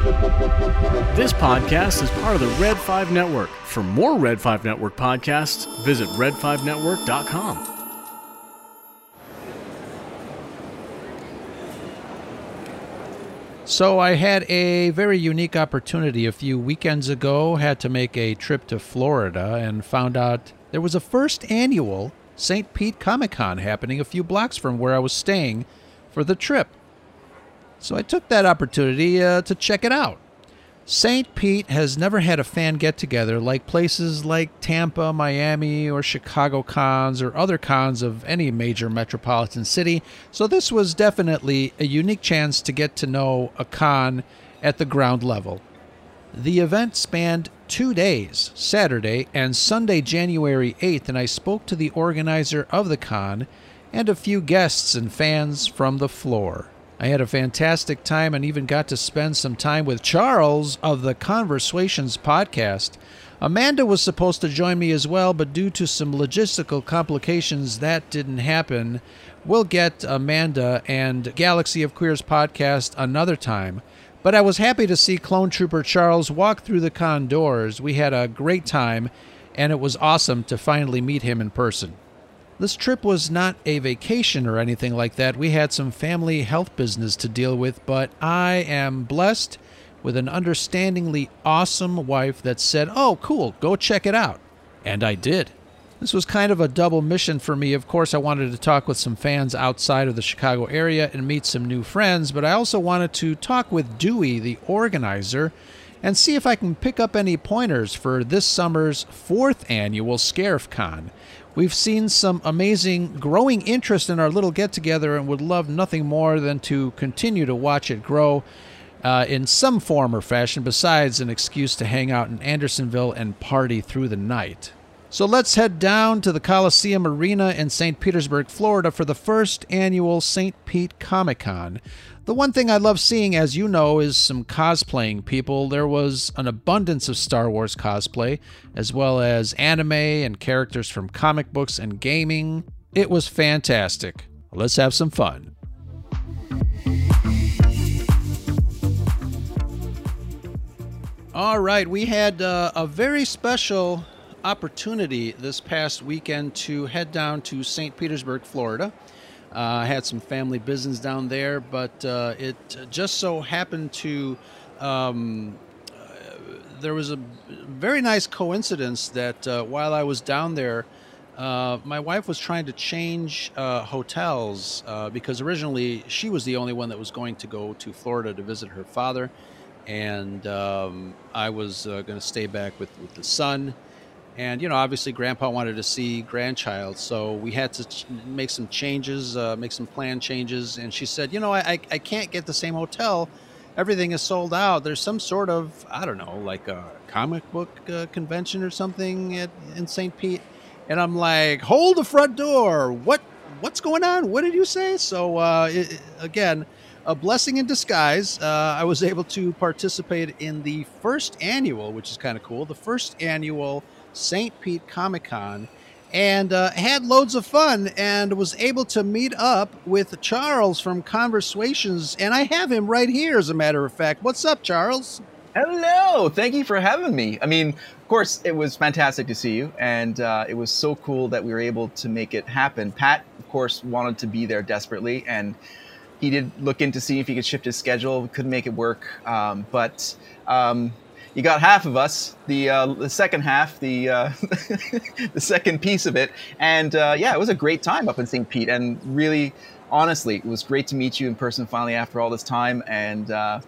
This podcast is part of the Red 5 Network. For more Red 5 Network podcasts, visit red5network.com. So I had a very unique opportunity a few weekends ago. Had to make a trip to Florida and found out there was a first annual St. Pete Comic Con happening a few blocks from where I was staying for the trip. So I took that opportunity uh, to check it out. St. Pete has never had a fan get together like places like Tampa, Miami, or Chicago cons or other cons of any major metropolitan city, so this was definitely a unique chance to get to know a con at the ground level. The event spanned two days, Saturday and Sunday, January 8th, and I spoke to the organizer of the con and a few guests and fans from the floor. I had a fantastic time and even got to spend some time with Charles of the Conversations podcast. Amanda was supposed to join me as well, but due to some logistical complications, that didn't happen. We'll get Amanda and Galaxy of Queers podcast another time. But I was happy to see Clone Trooper Charles walk through the con doors. We had a great time, and it was awesome to finally meet him in person. This trip was not a vacation or anything like that. We had some family health business to deal with, but I am blessed with an understandingly awesome wife that said, Oh, cool, go check it out. And I did. This was kind of a double mission for me. Of course, I wanted to talk with some fans outside of the Chicago area and meet some new friends, but I also wanted to talk with Dewey, the organizer, and see if I can pick up any pointers for this summer's fourth annual ScarifCon. We've seen some amazing growing interest in our little get together and would love nothing more than to continue to watch it grow uh, in some form or fashion, besides an excuse to hang out in Andersonville and party through the night. So let's head down to the Coliseum Arena in St. Petersburg, Florida for the first annual St. Pete Comic Con. The one thing I love seeing, as you know, is some cosplaying people. There was an abundance of Star Wars cosplay, as well as anime and characters from comic books and gaming. It was fantastic. Let's have some fun. All right, we had uh, a very special opportunity this past weekend to head down to St. Petersburg, Florida. Uh, I had some family business down there, but uh, it just so happened to. Um, uh, there was a very nice coincidence that uh, while I was down there, uh, my wife was trying to change uh, hotels because originally she was the only one that was going to go to Florida to visit her father, and um, I was going to stay back with, with the son and you know obviously grandpa wanted to see grandchild so we had to ch- make some changes uh, make some plan changes. And she said you know I, I can't get the same hotel. Everything is sold out. There's some sort of i don't know like a comic book uh, convention or something at, in st pete. And i'm like hold the front door. What what's going on? What did you say? So uh, it, again a blessing in disguise. Uh, I was able to participate in the first annual, which is kind of cool, the first annual St. Pete Comic Con and uh, had loads of fun and was able to meet up with Charles from Conversations. And I have him right here, as a matter of fact. What's up, Charles? Hello. Thank you for having me. I mean, of course, it was fantastic to see you, and uh, it was so cool that we were able to make it happen. Pat, of course, wanted to be there desperately, and he did look in to see if he could shift his schedule. Couldn't make it work, um, but. Um, you got half of us, the uh, the second half, the uh, the second piece of it, and uh, yeah, it was a great time up in St. Pete, and really, honestly, it was great to meet you in person finally after all this time, and uh,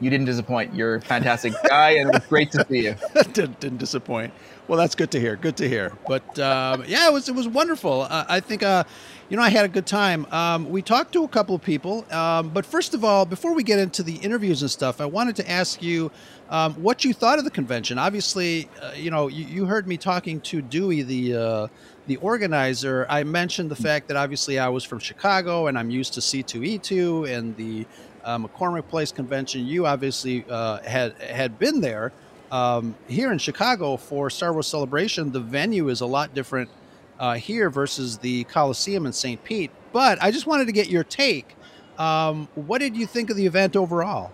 you didn't disappoint. You're a fantastic guy, and it was great to see you. didn't, didn't, disappoint. Well, that's good to hear. Good to hear. But um, yeah, it was it was wonderful. Uh, I think uh, you know I had a good time. Um, we talked to a couple of people, um, but first of all, before we get into the interviews and stuff, I wanted to ask you um, what you thought of the convention. Obviously, uh, you know you, you, heard me talking to Dewey, the uh, the organizer. I mentioned the fact that obviously I was from Chicago and I'm used to C2E2 and the uh, McCormick Place convention. You obviously uh, had had been there. Um, here in Chicago for Star Wars Celebration, the venue is a lot different uh, here versus the Coliseum in St. Pete. But I just wanted to get your take. Um, what did you think of the event overall?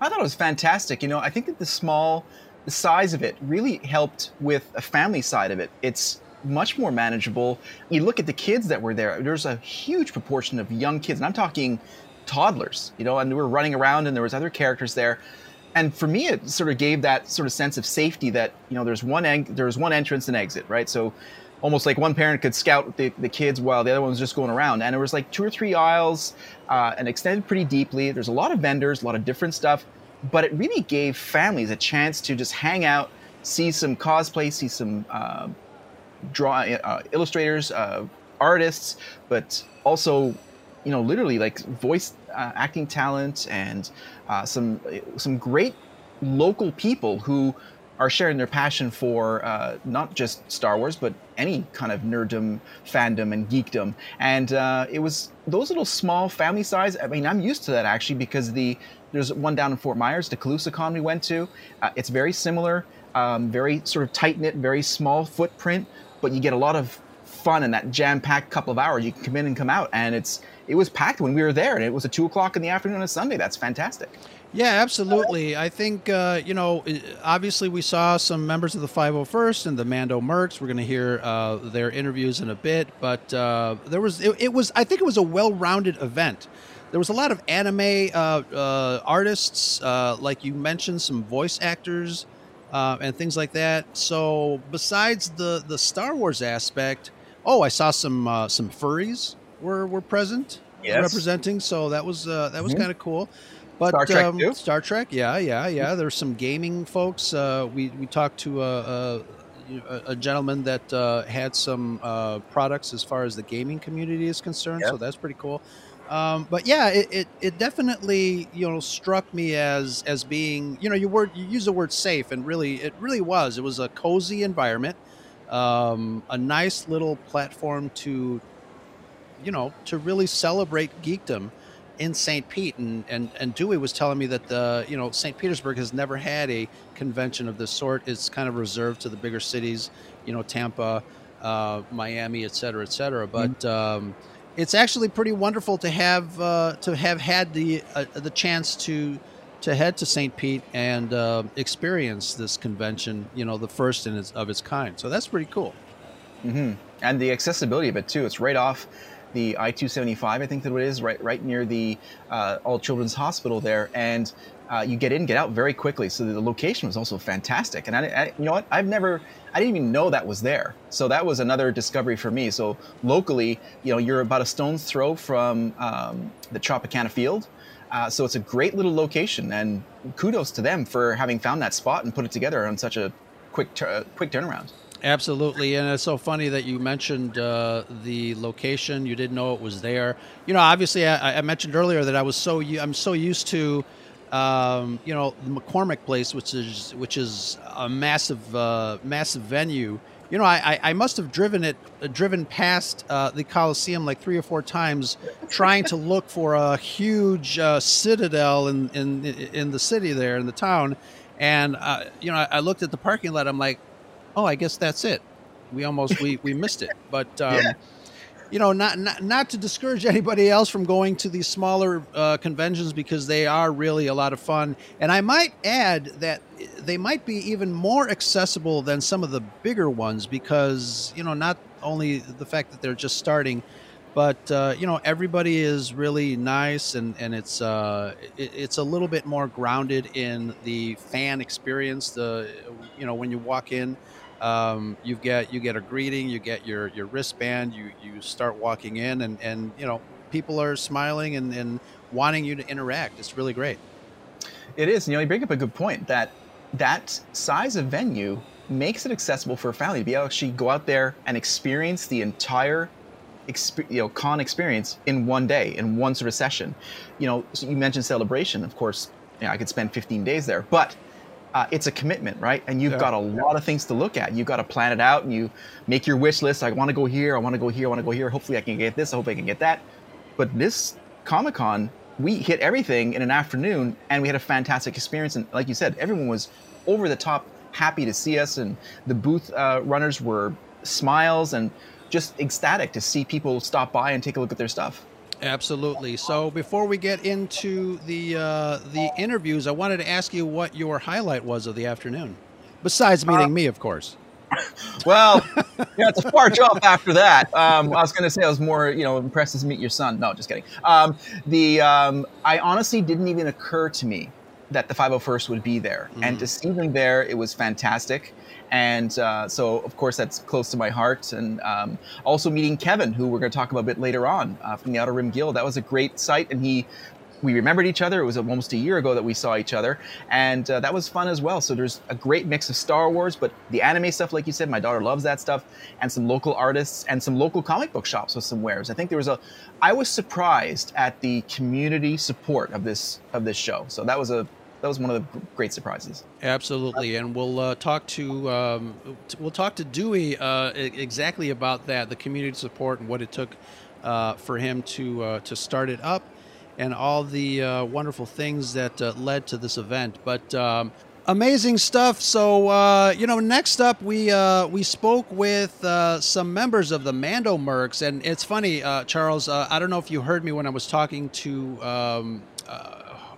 I thought it was fantastic. You know, I think that the small, the size of it really helped with a family side of it. It's much more manageable. You look at the kids that were there. There's a huge proportion of young kids, and I'm talking toddlers. You know, and we were running around, and there was other characters there. And for me, it sort of gave that sort of sense of safety that you know there's one en- there's one entrance and exit, right? So almost like one parent could scout the, the kids while the other one was just going around. And there was like two or three aisles uh, and extended pretty deeply. There's a lot of vendors, a lot of different stuff, but it really gave families a chance to just hang out, see some cosplay, see some uh, draw uh, illustrators, uh, artists, but also, you know, literally like voice uh, acting talent and uh, some some great local people who are sharing their passion for uh, not just Star Wars, but any kind of nerddom, fandom, and geekdom. And uh, it was those little small family size. I mean, I'm used to that actually because the there's one down in Fort Myers, the CaloosaCon we went to. Uh, it's very similar, um, very sort of tight knit, very small footprint, but you get a lot of fun in that jam packed couple of hours. You can come in and come out, and it's it was packed when we were there, and it was at two o'clock in the afternoon on a Sunday. That's fantastic. Yeah, absolutely. I think, uh, you know, obviously we saw some members of the 501st and the Mando Mercs. We're going to hear uh, their interviews in a bit, but uh, there was, it, it, was, I think it was a well rounded event. There was a lot of anime uh, uh, artists, uh, like you mentioned, some voice actors and things like that. So besides the, the Star Wars aspect, oh, I saw some some furries were, were present. Yes. representing so that was that was mm-hmm. kind of cool but Star Trek, um? Star Trek, yeah, yeah, yeah. There's some gaming folks. Uh, we we talked to a, a, a gentleman that uh, had some uh, products as far as the gaming community is concerned. Yep. So that's pretty cool. Um, but yeah, it, it, it, definitely you know struck me as as being you know you word you use the word safe and really it really was it was a cozy environment, um, a nice little platform to you know to really celebrate geekdom in St. Pete, and, and and Dewey was telling me that the you know St. Petersburg has never had a convention of this sort. It's kind of reserved to the bigger cities, you know, Tampa, uh, Miami, et cetera, et cetera. Mm-hmm. But mm-hmm. um, it's actually pretty wonderful to have uh, to have had the uh, the chance to to head to St. Pete and uh, experience this convention. You know, the first in its, of its kind. So that's pretty cool. Mm-hmm. And the accessibility of it too. It's right off the I-275, I think that it is, right right near the uh, All Children's Hospital there, and uh, you get in, get out very quickly. So the location was also fantastic. And I, I, you know what? I've never, I didn't even know that was there. So that was another discovery for me. So locally, you know, you're about a stone's throw from um, the Tropicana Field. Uh, so it's a great little location, and kudos to them for having found that spot and put it together on such a quick, tur- quick turnaround. Absolutely, and it's so funny that you mentioned uh, the location. You didn't know it was there. You know, obviously, I, I mentioned earlier that I was so I'm so used to, um, you know, the McCormick Place, which is which is a massive uh, massive venue. You know, I, I must have driven it, uh, driven past uh, the Coliseum like three or four times, trying to look for a huge uh, citadel in, in in the city there in the town, and uh, you know, I, I looked at the parking lot. I'm like, oh, I guess that's it. We almost we, we missed it. But um, yeah. you know, not, not not to discourage anybody else from going to these smaller uh, conventions because they are really a lot of fun. And I might add that they might be even more accessible than some of the bigger ones because you know not only the fact that they're just starting but uh, you know everybody is really nice and and it's uh, it, it's a little bit more grounded in the fan experience the you know when you walk in um, you get you get a greeting, you get your your wristband, you you start walking in, and and you know people are smiling and and wanting you to interact. It's really great. It is. You know, you bring up a good point that that size of venue makes it accessible for a family to be able to actually go out there and experience the entire you know con experience in one day in one sort of session you know so you mentioned celebration of course you know, i could spend 15 days there but uh, it's a commitment, right? And you've yeah. got a lot of things to look at. You've got to plan it out and you make your wish list. I want to go here. I want to go here. I want to go here. Hopefully, I can get this. I hope I can get that. But this Comic Con, we hit everything in an afternoon and we had a fantastic experience. And like you said, everyone was over the top happy to see us. And the booth uh, runners were smiles and just ecstatic to see people stop by and take a look at their stuff. Absolutely. So before we get into the uh, the interviews, I wanted to ask you what your highlight was of the afternoon, besides meeting uh, me, of course. Well, yeah, it's a far jump after that. Um, I was going to say I was more, you know, impressed to meet your son. No, just kidding. Um, the um, I honestly didn't even occur to me that the 501st would be there, mm-hmm. and to see them there, it was fantastic. And uh, so, of course, that's close to my heart. And um, also meeting Kevin, who we're going to talk about a bit later on uh, from the Outer Rim Guild. That was a great sight, and he we remembered each other. It was almost a year ago that we saw each other, and uh, that was fun as well. So there's a great mix of Star Wars, but the anime stuff, like you said, my daughter loves that stuff, and some local artists and some local comic book shops with some wares. I think there was a. I was surprised at the community support of this of this show. So that was a that was one of the great surprises. Absolutely, and we'll uh, talk to um, we'll talk to Dewey uh, exactly about that, the community support and what it took uh, for him to uh, to start it up and all the uh, wonderful things that uh, led to this event. But um, amazing stuff. So uh, you know, next up we uh, we spoke with uh, some members of the Mando Mercs, and it's funny, Charles. I don't know if you heard me when I was talking to um,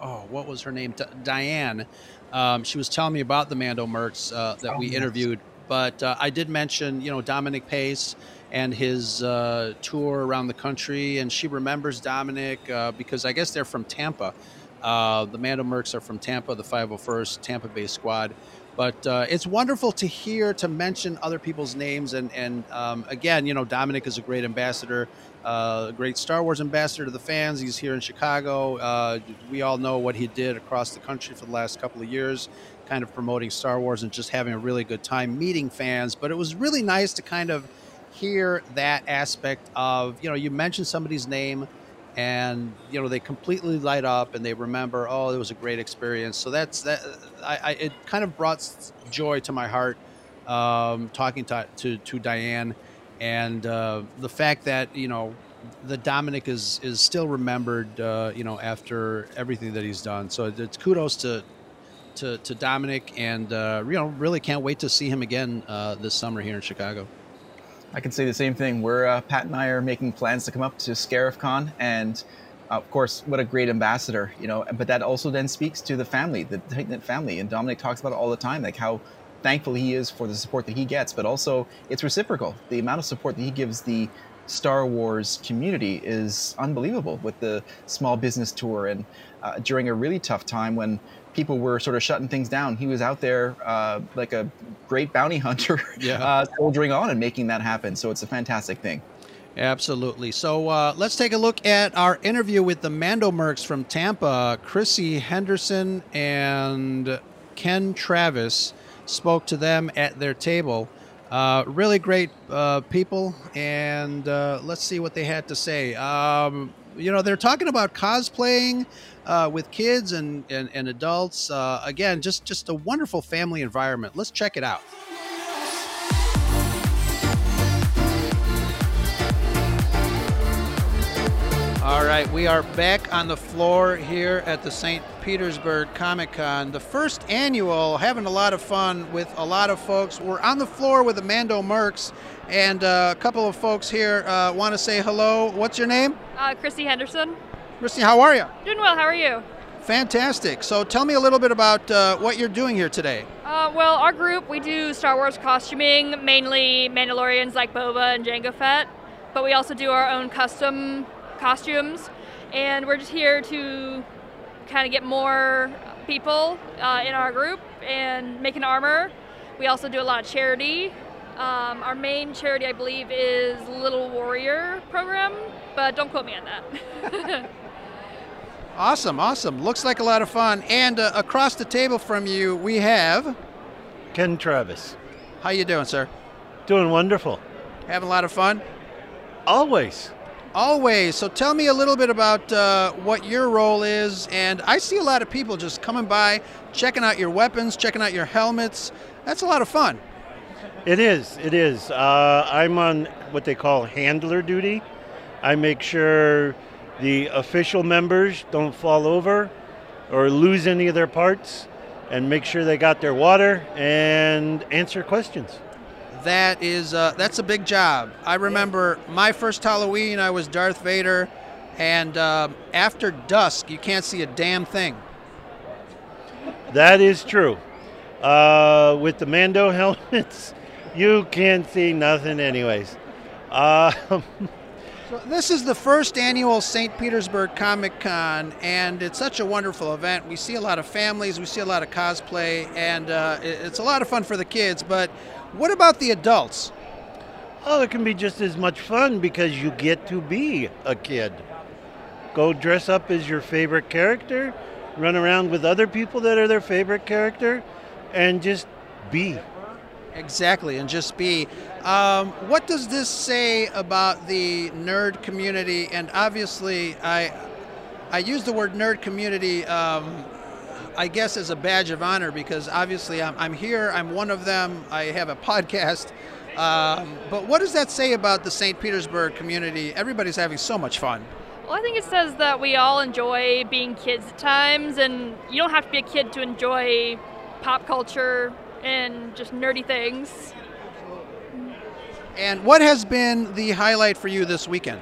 oh, what was her name? D- Diane. Um, she was telling me about the Mando Mercs that we oh, interviewed. But I did mention, you know, Dominic Pace and his uh, tour around the country. And she remembers Dominic uh, because I guess they're from Tampa. Uh, the Mando Mercs are from Tampa, the 501st Tampa Bay squad. But uh, it's wonderful to hear to mention other people's names. And, and um, again, you know, Dominic is a great ambassador, uh, a great Star Wars ambassador to the fans. He's here in Chicago. Uh, we all know what he did across the country for the last couple of years kind of promoting Star Wars and just having a really good time meeting fans. But it was really nice to kind of hear that aspect of you know you mention somebody's name and you know they completely light up and they remember oh it was a great experience so that's that i, I it kind of brought joy to my heart um, talking to, to, to diane and uh, the fact that you know the dominic is is still remembered uh, you know after everything that he's done so it's kudos to to, to dominic and uh, you know really can't wait to see him again uh, this summer here in chicago I can say the same thing. We're uh, Pat and I are making plans to come up to ScarifCon, and uh, of course, what a great ambassador, you know. But that also then speaks to the family, the tight knit family, and Dominic talks about it all the time, like how thankful he is for the support that he gets. But also, it's reciprocal. The amount of support that he gives the Star Wars community is unbelievable with the small business tour and uh, during a really tough time when people were sort of shutting things down. He was out there uh, like a great bounty hunter, yeah. uh, soldiering on and making that happen. So it's a fantastic thing. Absolutely. So uh, let's take a look at our interview with the Mando Mercs from Tampa. Chrissy Henderson and Ken Travis spoke to them at their table. Uh, really great uh, people, and uh, let's see what they had to say. Um, you know, they're talking about cosplaying uh, with kids and, and, and adults. Uh, again, just, just a wonderful family environment. Let's check it out. All right, we are back on the floor here at the St. Petersburg Comic Con, the first annual, having a lot of fun with a lot of folks. We're on the floor with the Mando Mercs, and uh, a couple of folks here uh, want to say hello. What's your name? Uh, Christy Henderson. Christy, how are you? Doing well. How are you? Fantastic. So tell me a little bit about uh, what you're doing here today. Uh, well, our group, we do Star Wars costuming, mainly Mandalorians like Boba and Jango Fett, but we also do our own custom costumes, and we're just here to kind of get more people uh, in our group and make an armor. We also do a lot of charity. Um, our main charity, I believe, is Little Warrior program, but don't quote me on that. awesome, awesome. Looks like a lot of fun. And uh, across the table from you, we have Ken Travis. How you doing, sir? Doing wonderful. Having a lot of fun? Always. Always. So tell me a little bit about uh, what your role is. And I see a lot of people just coming by, checking out your weapons, checking out your helmets. That's a lot of fun. It is. It is. Uh, I'm on what they call handler duty. I make sure the official members don't fall over or lose any of their parts and make sure they got their water and answer questions that is uh, that's a big job. I remember my first Halloween, I was Darth Vader, and uh, after dusk, you can't see a damn thing. That is true. Uh, with the Mando helmets, you can't see nothing, anyways. So this is the first annual St. Petersburg Comic Con, and it's such a wonderful event. We see a lot of families, we see a lot of cosplay, and uh, it's a lot of fun for the kids. But what about the adults? oh, it can be just as much fun because you get to be a kid. Go dress up as your favorite character, run around with other people that are their favorite character, and just be. Exactly, and just be. Um, what does this say about the nerd community? And obviously, I I use the word nerd community, um, I guess, as a badge of honor because obviously I'm, I'm here. I'm one of them. I have a podcast. Um, but what does that say about the St. Petersburg community? Everybody's having so much fun. Well, I think it says that we all enjoy being kids at times, and you don't have to be a kid to enjoy pop culture and just nerdy things. And what has been the highlight for you this weekend?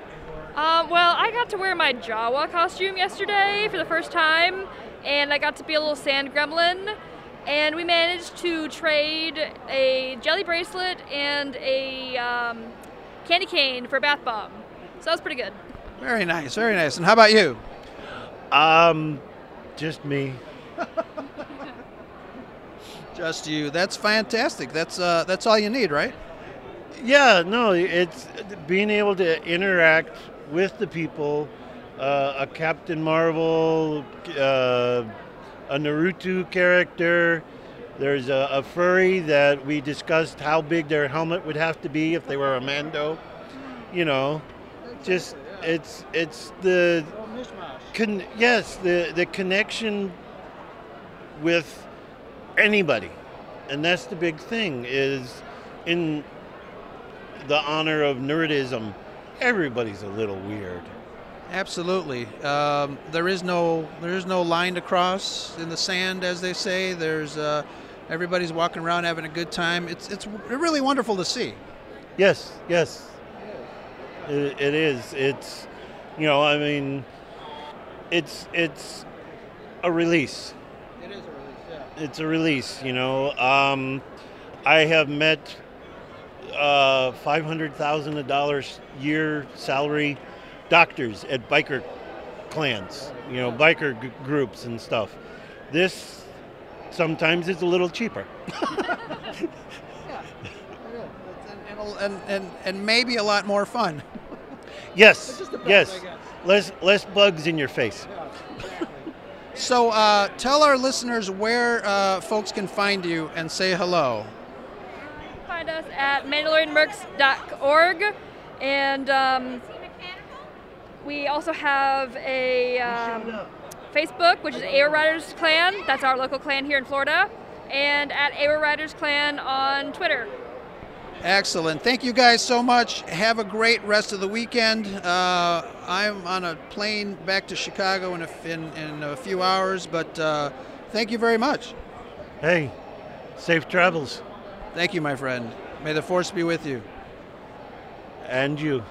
Uh, well, I got to wear my Jawa costume yesterday for the first time, and I got to be a little sand gremlin. And we managed to trade a jelly bracelet and a um, candy cane for a bath bomb. So that was pretty good. Very nice, very nice. And how about you? Um, just me. Just you. That's fantastic. That's uh, that's all you need, right? Yeah, no, it's being able to interact with the people. Uh, a Captain Marvel, uh, a Naruto character. There's a, a furry that we discussed how big their helmet would have to be if they were a Mando. You know, just it's it's the con- yes the the connection with anybody, and that's the big thing is in the honor of nerdism, everybody's a little weird. Absolutely. Um, there is no there is no line to cross in the sand, as they say. There's uh, everybody's walking around having a good time. It's it's really wonderful to see. Yes, yes. It, it is. It's, you know, I mean, it's it's a release. It is a. It's a release. You know, um, I have met uh, five hundred thousand dollars year salary doctors at biker clans. You know, biker g- groups and stuff. This sometimes is a little cheaper. And, and, and, and maybe a lot more fun. Yes, yes. Less less bugs in your face. So uh, tell our listeners where uh, folks can find you and say hello. Find us at mandalorianmercs.org, and um, we also have a um, Facebook, which is AO Riders Clan. That's our local clan here in Florida, and at AO Riders Clan on Twitter. Excellent. Thank you guys so much. Have a great rest of the weekend. Uh, I'm on a plane back to Chicago in a, in, in a few hours, but uh, thank you very much. Hey, safe travels. Thank you, my friend. May the force be with you. And you.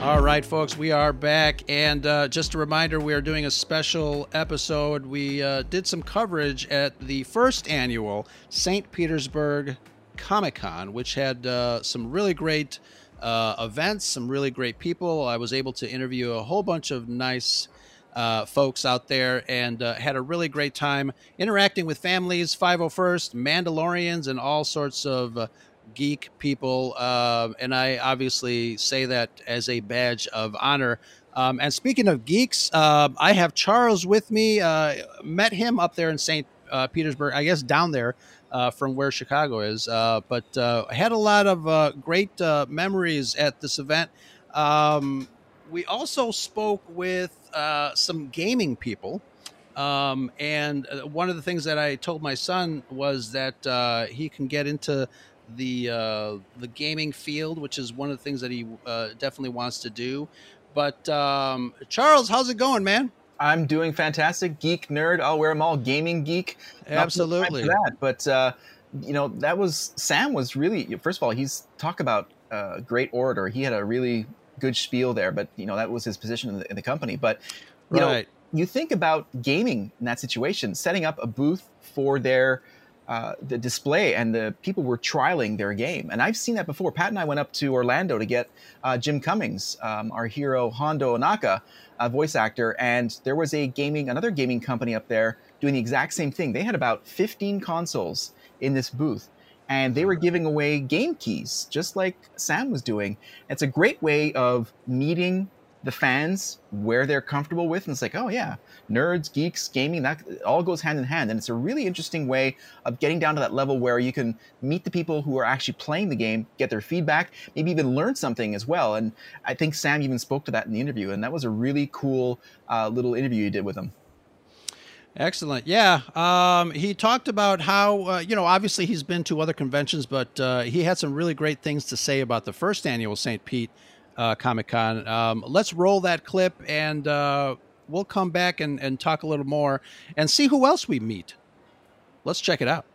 All right, folks, we are back. And uh, just a reminder, we are doing a special episode. We uh, did some coverage at the first annual St. Petersburg Comic Con, which had uh, some really great uh, events, some really great people. I was able to interview a whole bunch of nice uh, folks out there and uh, had a really great time interacting with families, 501st, Mandalorians, and all sorts of uh, geek people. Uh, and I obviously say that as a badge of honor. Um, and speaking of geeks, uh, I have Charles with me. Uh, met him up there in St. Uh, Petersburg, I guess down there uh, from where Chicago is. Uh, but had a lot of great memories at this event. Um, we also spoke with some gaming people. Um, and one of the things that I told my son was that uh, he can get into the uh, the gaming field, which is one of the things that he uh, definitely wants to do. But um, Charles, how's it going, man? I'm doing fantastic. Geek, nerd, I'll wear them all. Gaming geek. Absolutely. that. But, uh, you know, that was, Sam was really, first of all, he's talk about uh, great orator. He had a really good spiel there, but, you know, that was his position in the, in the company. But, you Right. know, you think about gaming in that situation, setting up a booth for their uh, the display, and the people were trialing their game. And I've seen that before. Pat and I went up to Orlando to get uh, Jim Cummings, um, our hero Hondo Onaka, a voice actor, and there was a gaming another gaming company up there doing the exact same thing. They had about 15 consoles in this booth. And they were giving away game keys, just like Sam was doing. It's a great way of meeting the fans where they're comfortable with and it's like oh yeah nerds geeks gaming that all goes hand in hand and it's a really interesting way of getting down to that level where you can meet the people who are actually playing the game get their feedback maybe even learn something as well and i think sam even spoke to that in the interview and that was a really cool uh, little interview you did with him Excellent. Yeah. Um, he talked about how, uh, you know, obviously he's been to other conventions, but uh, he had some really great things to say about the first annual St. Pete uh, Comic Con. Um, let's roll that clip and uh, we'll come back and, and talk a little more and see who else we meet. Let's check it out.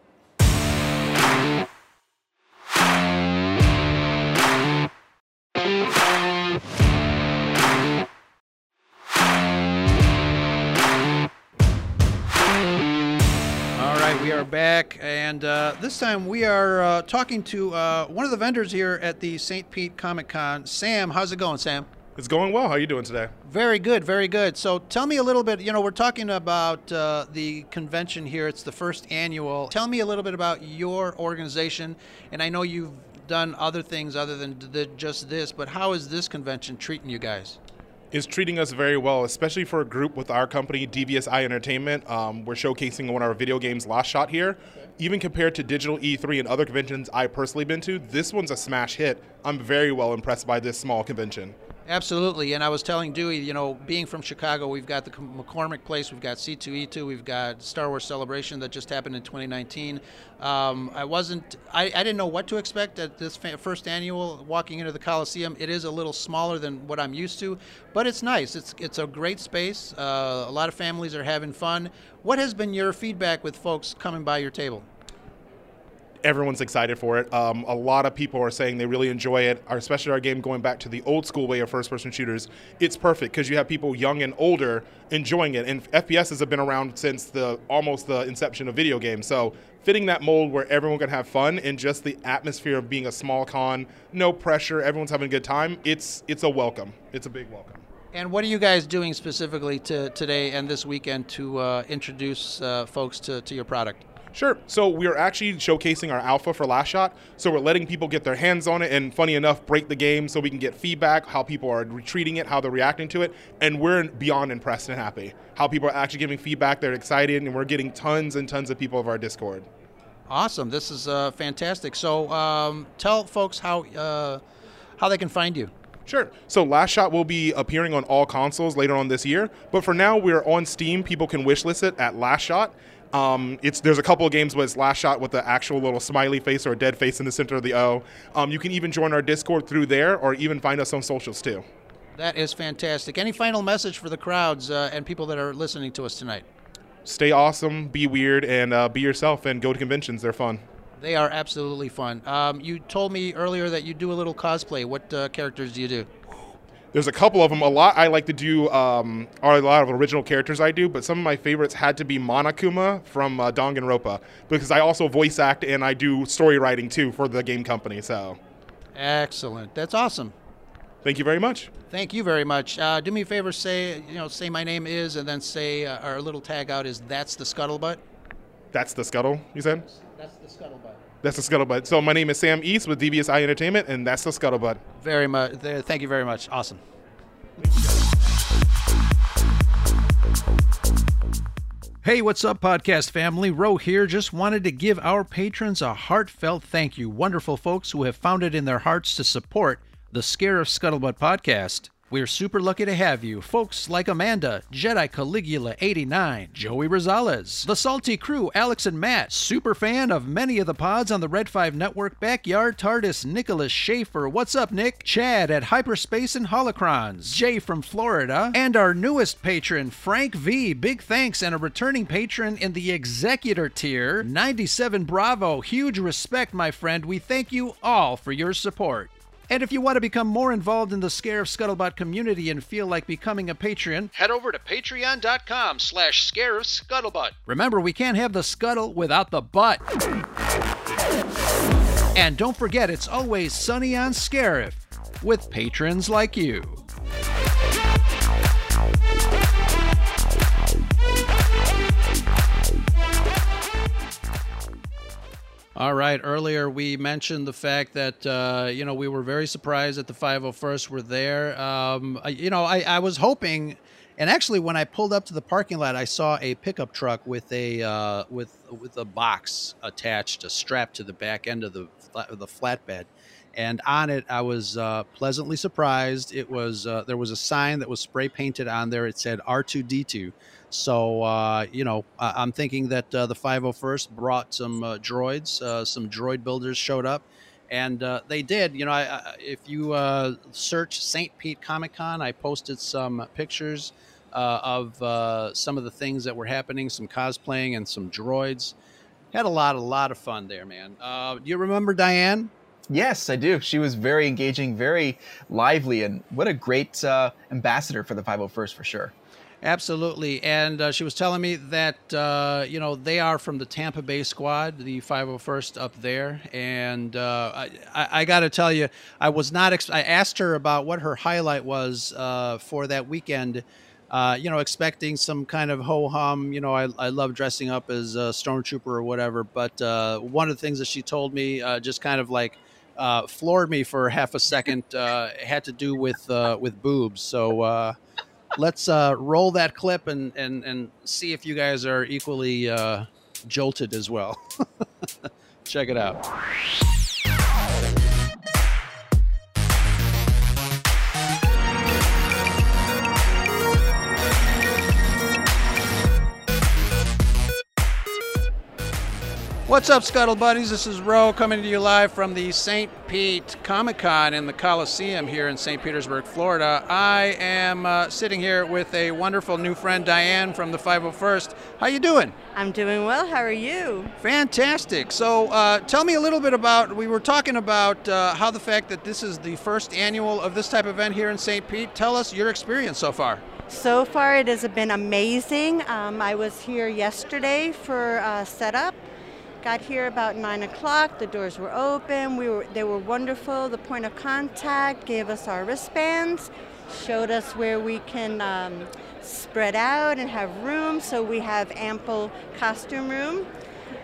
All right, we are back, and uh, this time we are uh, talking to uh, one of the vendors here at the St. Pete Comic Con. Sam, how's it going, Sam? It's going well. How are you doing today? Very good, very good. So tell me a little bit. You know, we're talking about uh, the convention here. It's the first annual. Tell me a little bit about your organization, and I know you've done other things other than th- just this, but how is this convention treating you guys? Is treating us very well, especially for a group with our company, DVSI Entertainment. Um, we're showcasing one of our video games, Last Shot, here. Even compared to Digital E3 and other conventions I've personally been to, this one's a smash hit. I'm very well impressed by this small convention. Absolutely, and I was telling Dewey, you know, being from Chicago, we've got the McCormick Place, we've got C2E2, we've got Star Wars Celebration that just happened in 2019. Um, I wasn't, I, I didn't know what to expect at this first annual. Walking into the Coliseum, it is a little smaller than what I'm used to, but it's nice. It's it's a great space. Uh, a lot of families are having fun. What has been your feedback with folks coming by your table? Everyone's excited for it. Um, a lot of people are saying they really enjoy it, especially our game going back to the old school way of first person shooters. It's perfect because you have people young and older enjoying it. And FPSs have been around since the almost the inception of video games. So fitting that mold where everyone can have fun and just the atmosphere of being a small con, no pressure, everyone's having a good time. It's it's a welcome. It's a big welcome. And what are you guys doing specifically to today and this weekend to uh, introduce uh, folks to, to your product? Sure. So we're actually showcasing our alpha for Last Shot. So we're letting people get their hands on it and, funny enough, break the game so we can get feedback, how people are retreating it, how they're reacting to it. And we're beyond impressed and happy. How people are actually giving feedback, they're excited, and we're getting tons and tons of people of our Discord. Awesome. This is uh, fantastic. So um, tell folks how uh, how they can find you. Sure. So Last Shot will be appearing on all consoles later on this year, but for now we're on Steam. People can wishlist it at Last Shot. Um, it's there's a couple of games where it's Last Shot with the actual little smiley face or a dead face in the center of the O. Um, you can even join our Discord through there, or even find us on socials too. That is fantastic. Any final message for the crowds uh, and people that are listening to us tonight? Stay awesome, be weird, and uh, be yourself, and go to conventions. They're fun. They are absolutely fun. Um, you told me earlier that you do a little cosplay. What uh, characters do you do? There's a couple of them. A lot I like to do um, are a lot of original characters I do, but some of my favorites had to be Monokuma from uh, Danganronpa because I also voice act and I do story writing too for the game company. So Excellent. That's awesome. thank you very much. Thank you very much. Uh, do me a favor, say you know, say my name is, and then say uh, our little tag out is that's the scuttlebutt. That's the scuttle. You said That's the scuttlebutt. That's the scuttlebutt. So my name is Sam East with DVSI Entertainment, and that's the scuttlebutt. Very much. Thank you very much. Awesome. Hey, what's up, podcast family? Roe here. Just wanted to give our patrons a heartfelt thank you. Wonderful folks who have found it in their hearts to support the Scarif Scuttlebutt podcast. We're super lucky to have you, folks like Amanda, Jedi Caligula 89, Joey Rosales, the Salty Crew, Alex and Matt, super fan of many of the pods on the Red 5 Network, Backyard TARDIS, Nicholas Schaefer, what's up, Nick? Chad at Hyperspace and Holocrons, Jay from Florida, and our newest patron, Frank V. Big thanks and a returning patron in the Executor tier, 97 Bravo. Huge respect, my friend. We thank you all for your support. And if you want to become more involved in the Scarif Scuttlebutt community and feel like becoming a patron, head over to patreon.com slash Scuttlebutt. Remember, we can't have the scuttle without the butt. And don't forget, it's always sunny on Scarif with patrons like you. All right. Earlier, we mentioned the fact that uh, you know we were very surprised that the 501st were there. Um, you know, I, I, was hoping, and actually, when I pulled up to the parking lot, I saw a pickup truck with a uh, with with a box attached, a strap to the back end of the the flatbed, and on it, I was uh, pleasantly surprised. It was uh, there was a sign that was spray painted on there. It said R2D2 so, uh, you know, I'm thinking that uh, the 501st brought some uh, droids, uh, some droid builders showed up, and uh, they did. You know, I, I, if you uh, search St. Pete Comic Con, I posted some pictures of some of the things that were happening, some cosplaying and some droids. Had a lot, a lot of fun there, man. Do you remember Diane? Yes, I do. She was very engaging, very lively, and what a great ambassador for the 501st for sure. Absolutely, and uh, she was telling me that uh, you know they are from the Tampa Bay squad, the 501st up there, and uh, I, I, got to tell you, I was not. Ex- I asked her about what her highlight was uh, for that weekend. Uh, you know, expecting some kind of ho hum. You know, I, I love dressing up as a stormtrooper or whatever. But uh, one of the things that she told me just kind of like floored me for half a second. had to do with with boobs. So let's uh, roll that clip and, and, and see if you guys are equally uh, jolted as well. Check it out. What's up, Scuttle Buddies? This is Ro coming to you live from the St. Pete Comic Con in the Coliseum here in St. Petersburg, Florida. I am uh, sitting here with a wonderful new friend, Diane from the 501st. How you doing? I'm doing well. How are you? Fantastic. So, uh, tell me a little bit about. We were talking about uh, how the fact that this is the first annual of this type of event here in St. Pete. Tell us your experience so far. So far, it has been amazing. Um, I was here yesterday for uh, setup Got here about nine o'clock. The doors were open. We were they were wonderful. The point of contact gave us our wristbands, showed us where we can um, spread out and have room. So we have ample costume room.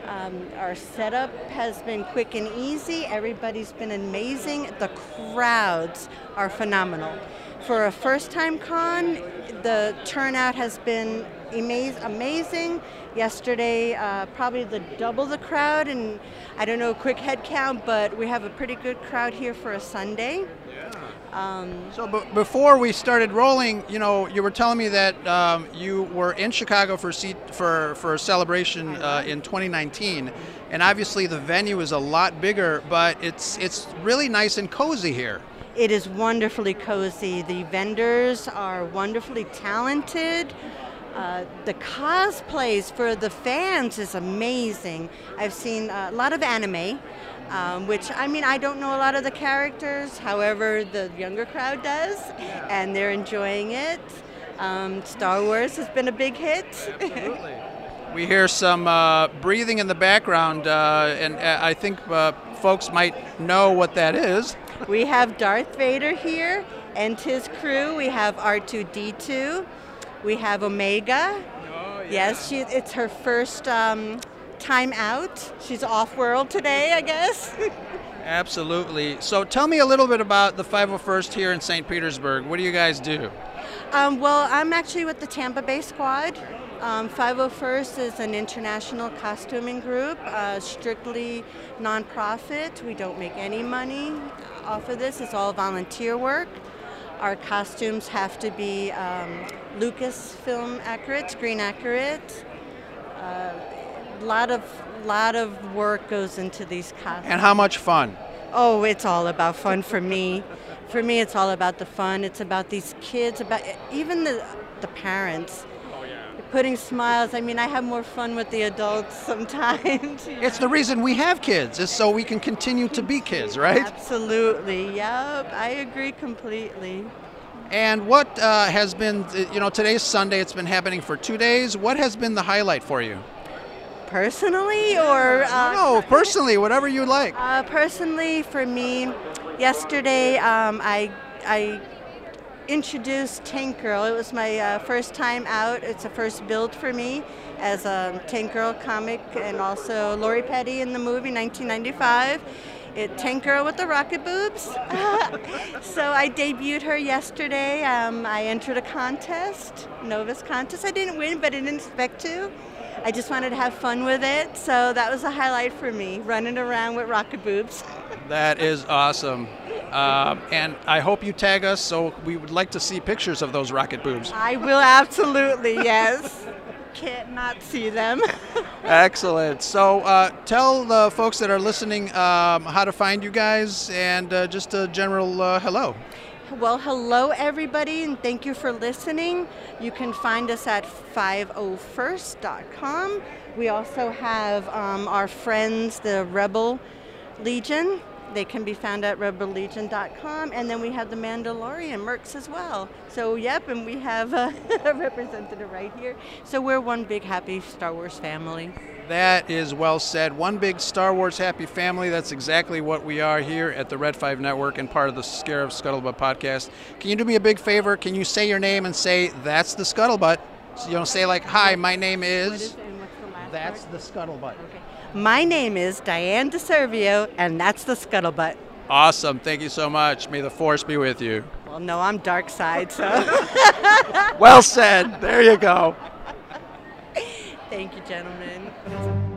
Um, our setup has been quick and easy. Everybody's been amazing. The crowds are phenomenal. For a first time con, the turnout has been amazing. Yesterday, uh, probably the double the crowd, and I don't know quick head count, but we have a pretty good crowd here for a Sunday. Yeah. Um, so b- before we started rolling, you know, you were telling me that um, you were in Chicago for for for a celebration uh, in 2019, and obviously the venue is a lot bigger, but it's it's really nice and cozy here. It is wonderfully cozy. The vendors are wonderfully talented. Uh, the cosplays for the fans is amazing. I've seen a lot of anime, um, which I mean, I don't know a lot of the characters, however, the younger crowd does, and they're enjoying it. Um, Star Wars has been a big hit. Absolutely. we hear some uh, breathing in the background, uh, and uh, I think uh, folks might know what that is. we have Darth Vader here and his crew. We have R2D2. We have Omega. Oh, yeah. Yes, she, it's her first um, time out. She's off world today, I guess. Absolutely. So tell me a little bit about the 501st here in St. Petersburg. What do you guys do? Um, well, I'm actually with the Tampa Bay squad. Um, 501st is an international costuming group, uh, strictly nonprofit. We don't make any money off of this, it's all volunteer work. our costumes have to be um, Lucasfilm accurate, screen accurate. A uh, lot of lot of work goes into these costumes. And how much fun? Oh, it's all about fun for me. For me, it's all about the fun. It's about these kids, about even the the parents Oh, yeah. putting smiles. I mean, I have more fun with the adults sometimes. It's the reason we have kids, is so we can continue to be kids, right? Absolutely. Yep. I agree completely. And what uh, has been, you know, today's Sunday, it's been happening for two days. What has been the highlight for you? Personally, or? Uh, no, personally, whatever you like. Uh, personally, for me, yesterday um, I, I introduced Tank Girl. It was my uh, first time out. It's a first build for me as a Tank Girl comic and also Lori Petty in the movie 1995. It Tank Girl with the rocket boobs. so I debuted her yesterday. Um, I entered a contest, Novus contest. I didn't win, but I didn't expect to. I just wanted to have fun with it, so that was a highlight for me, running around with rocket boobs. that is awesome. Um, and I hope you tag us so we would like to see pictures of those rocket boobs. I will absolutely, yes. Can't not see them. Excellent. So uh, tell the folks that are listening um, how to find you guys and uh, just a general uh, hello. Well, hello everybody, and thank you for listening. You can find us at 501st.com. We also have um, our friends, the Rebel Legion, they can be found at rebellegion.com. And then we have the Mandalorian Mercs as well. So, yep, and we have a, representative right here. So, we're one big happy Star Wars family. That is well said. One big Star Wars happy family. That's exactly what we are here at the Red 5 Network and part of the Scarif Scuttlebutt podcast. Can you do me a big favor? Can you say your name and say, that's the Scuttlebutt? So, you know, say like, hi, my name is. is that's the Scuttlebutt. Okay. My name is Diane DeServio, and that's the Scuttlebutt. Awesome. Thank you so much. May the force be with you. Well, no, I'm dark side, so. well said. There you go. Thank you, gentlemen.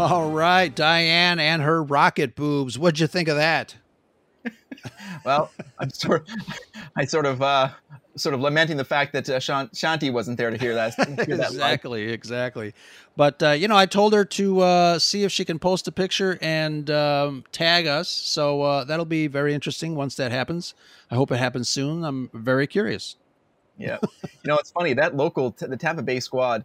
All right, Diane and her rocket boobs. What'd you think of that? well, I'm sort, of, I sort of, uh, sort of lamenting the fact that uh, Shanti wasn't there to hear that. Hear that exactly, line. exactly. But uh, you know, I told her to uh, see if she can post a picture and um, tag us. So uh, that'll be very interesting once that happens. I hope it happens soon. I'm very curious. Yeah, you know, it's funny that local, the Tampa Bay squad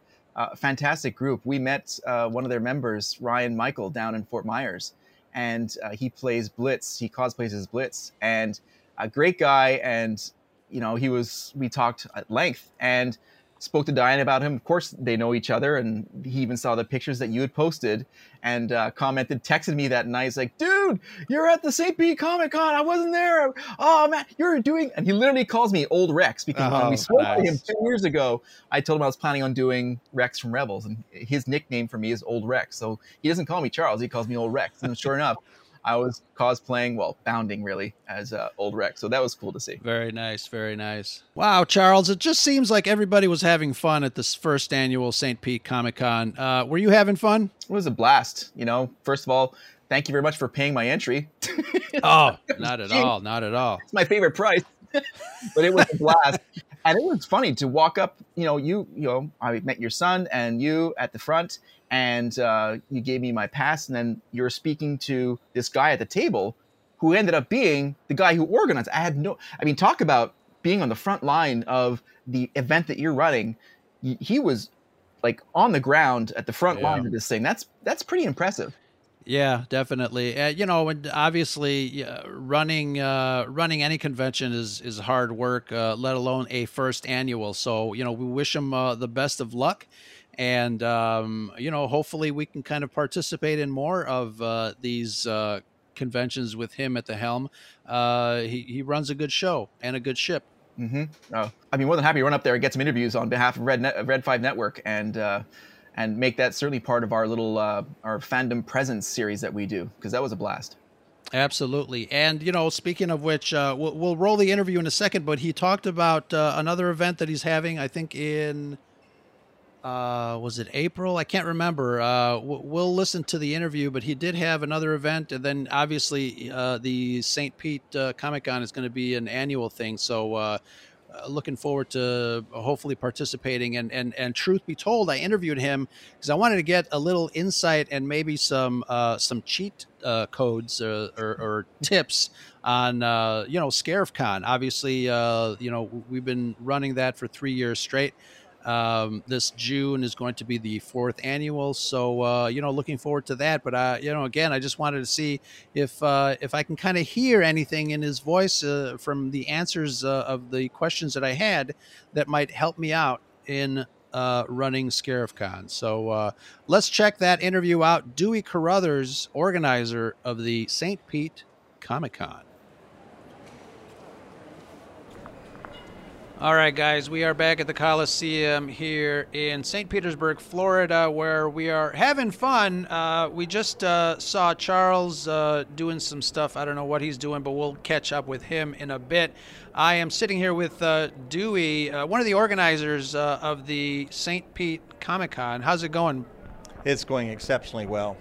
fantastic group. We met uh, one of their members, Ryan Michael, down in Fort Myers, and uh, he plays Blitz. He cosplays as Blitz, and a great guy. And you know, he was. We talked at length, and spoke to Diane about him. Of course, they know each other, and he even saw the pictures that you had posted and uh, commented, texted me that night. He's like, "Dude, you're at the St. Pete Comic Con. I wasn't there. Oh man, you're doing." And he literally calls me Old Rex because oh, when we oh, spoke nice. to him two years ago, I told him I was planning on doing Rex from Rebels, and his nickname for me is Old Rex. So he doesn't call me Charles; he calls me Old Rex. And sure enough. I was cosplaying, well, bounding really as uh, Old Rex. So that was cool to see. Very nice, very nice. Wow, Charles, it just seems like everybody was having fun at this first annual St. Pete Comic Con. Uh, were you having fun? It was a blast. You know, first of all, thank you very much for paying my entry. oh, not at all, not at all. It's my favorite price, but it was a blast. And it was funny to walk up. You know, you you know, I met your son and you at the front, and uh, you gave me my pass, and then you're speaking to this guy at the table, who ended up being the guy who organized. I had no, I mean, talk about being on the front line of the event that you're running. He was like on the ground at the front yeah. line of this thing. That's that's pretty impressive. Yeah, definitely. Uh, you know, and obviously, uh, running uh, running any convention is is hard work, uh, let alone a first annual. So, you know, we wish him uh, the best of luck and um, you know hopefully we can kind of participate in more of uh, these uh, conventions with him at the helm uh, he, he runs a good show and a good ship mm-hmm. oh, i'd be more than happy to run up there and get some interviews on behalf of red, Net, red 5 network and uh, and make that certainly part of our little uh, our fandom presence series that we do because that was a blast Absolutely. And, you know, speaking of which, uh, we'll, we'll, roll the interview in a second, but he talked about uh, another event that he's having, I think in, uh, was it April? I can't remember. Uh, we'll listen to the interview, but he did have another event. And then obviously uh, the St. Pete uh, Comic Con is going to be an annual thing. So, uh, looking forward to hopefully participating. And and and truth be told, I interviewed him because I wanted to get a little insight and maybe some uh, some cheat uh, codes or, or, or, tips on uh, you know ScarifCon. Obviously, uh, you know we've been running that for three years straight. Um, this June is going to be the fourth annual, so uh, you know, looking forward to that. But uh, you know, again, I just wanted to see if uh, if I can kind of hear anything in his voice uh, from the answers uh, of the questions that I had that might help me out in running ScarifCon. So let's check that interview out. Dewey Carruthers, organizer of the St. Pete Comic Con. All right, guys, we are back at the Coliseum here in St. Petersburg, Florida, where we are having fun. Uh, we just uh, saw Charles uh, doing some stuff. I don't know what he's doing, but we'll catch up with him in a bit. I am sitting here with uh, Dewey, uh, one of the organizers uh, of the St. Pete Comic Con. How's it going? It's going exceptionally well.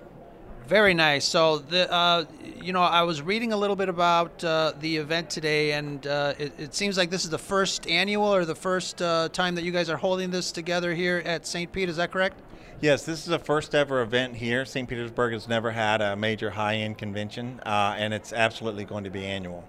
Very nice. So the uh, you know I was reading a little bit about uh, the event today, and uh, it, it, seems like this is the first annual or the first uh, time that you guys are holding this together here at St. Pete. Is that correct? Yes, this is the first ever event here. St. Petersburg has never had a major high-end convention, uh, and it's absolutely going to be annual.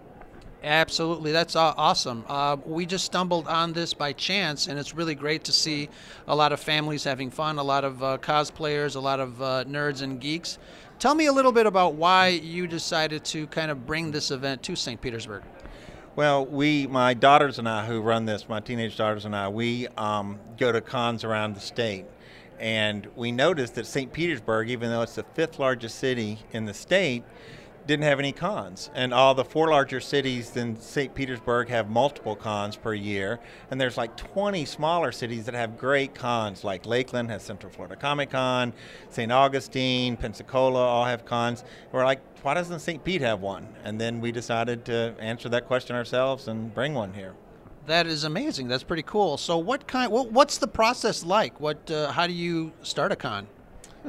Absolutely, that's awesome. Uh, we just stumbled on this by chance, and it's really great to see a lot of families having fun, a lot of uh, cosplayers, a lot of uh, nerds and geeks. Tell me a little bit about why you decided to kind of bring this event to St. Petersburg. Well, we, my daughters and I, who run this, my teenage daughters and I, we um, go to cons around the state. And we noticed that St. Petersburg, even though it's the fifth largest city in the state, didn't have any cons. And all the four larger cities than St. Petersburg have multiple cons per year. And there's like 20 smaller cities that have great cons, like Lakeland has Central Florida Comic Con, St. Augustine, Pensacola all have cons. We're like, why doesn't St. Pete have one? And then we decided to answer that question ourselves and bring one here. That is amazing. That's pretty cool. So, what kind? What, what's the process like? What? Uh, how do you start a con?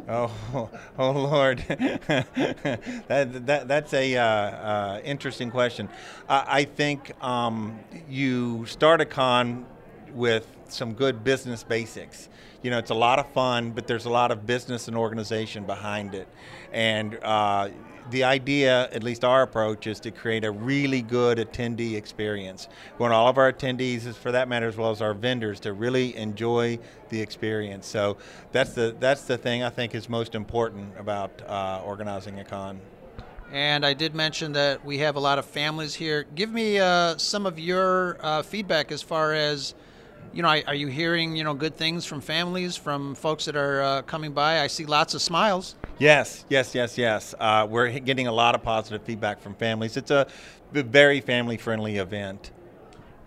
Oh, oh Lord, that, that that's a uh, uh, interesting question. I think um, you start a con with some good business basics. You know, it's a lot of fun, but there's a lot of business and organization behind it, and uh, the idea, at least our approach, is to create a really good attendee experience. We want all of our attendees, for that matter, as well as our vendors, to really enjoy the experience. So that's the that's the thing I think is most important about uh, organizing a con. And I did mention that we have a lot of families here. Give me uh, some of your uh, feedback as far as you know, are you hearing you know good things from families, from folks that are uh, coming by? I see lots of smiles. Yes, yes, yes, yes. Uh, we're getting a lot of positive feedback from families. It's a very family-friendly event.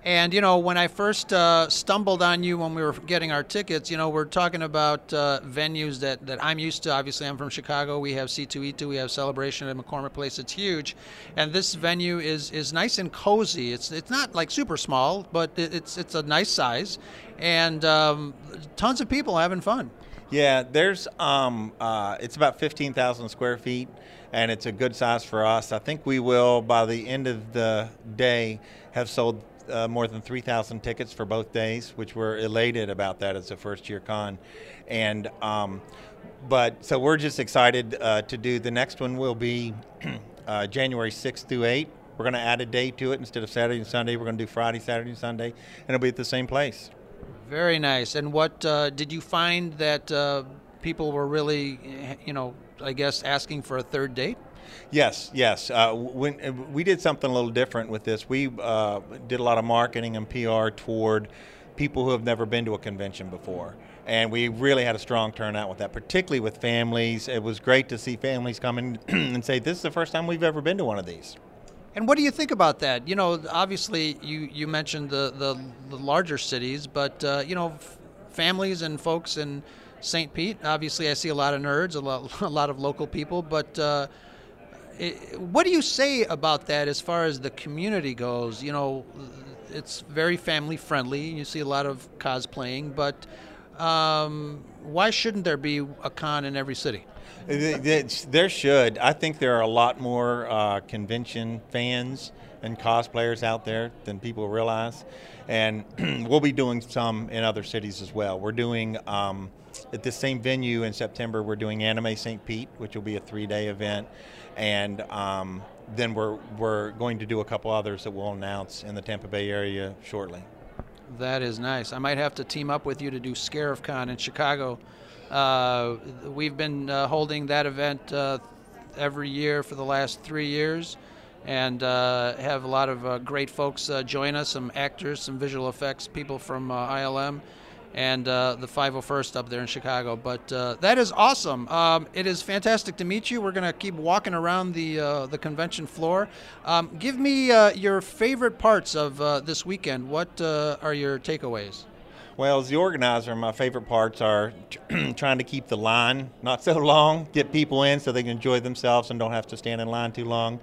And you know, when I first uh, stumbled on you when we were getting our tickets, you know, we're talking about uh, venues that, that I'm used to. Obviously, I'm from Chicago. We have C2E2. We have Celebration at McCormick Place. It's huge, and this venue is is nice and cozy. It's it's not like super small, but it's it's a nice size, and um, tons of people having fun. Yeah, there's um, uh, it's about 15,000 square feet, and it's a good size for us. I think we will by the end of the day have sold uh, more than 3,000 tickets for both days, which we're elated about that as a first year con. And um, but so we're just excited uh, to do the next one will be uh, January 6th through 8th. We're going to add a day to it instead of Saturday and Sunday. We're going to do Friday, Saturday, and Sunday, and it'll be at the same place. Very nice. And what uh, did you find that uh, people were really, you know, I guess asking for a third date? Yes, yes. Uh, when uh, we did something a little different with this, we uh, did a lot of marketing and PR toward people who have never been to a convention before. And we really had a strong turnout with that, particularly with families. It was great to see families come in and say, This is the first time we've ever been to one of these. And what do you think about that? You know, obviously, you, you mentioned the, the, the larger cities, but, uh, you know, f- families and folks in St. Pete, obviously, I see a lot of nerds, a lot, a lot of local people, but uh, what do you say about that as far as the community goes? You know, it's very family friendly. You see a lot of cosplaying, but um, why shouldn't there be a con in every city? There should. I think there are a lot more uh, convention fans and cosplayers out there than people realize. And we'll be doing some in other cities as well. We're doing um, at the same venue in September, we're doing Anime St. Pete, which will be a three day event. And um, then we're, we're going to do a couple others that we'll announce in the Tampa Bay area shortly. That is nice. I might have to team up with you to do Scarif Con in Chicago. Uh, we've been uh, holding that event uh, every year for the last three years and uh, have a lot of uh, great folks uh, join us some actors, some visual effects people from ILM and uh, the 501st up there in Chicago. But uh, that is awesome. Um, it is fantastic to meet you. We're going to keep walking around the uh, the convention floor. Um, give me uh, your favorite parts of uh, this weekend. What uh, are your takeaways? Well, as the organizer, my favorite parts are trying to keep the line not so long, get people in so they can enjoy themselves and don't have to stand in line too long,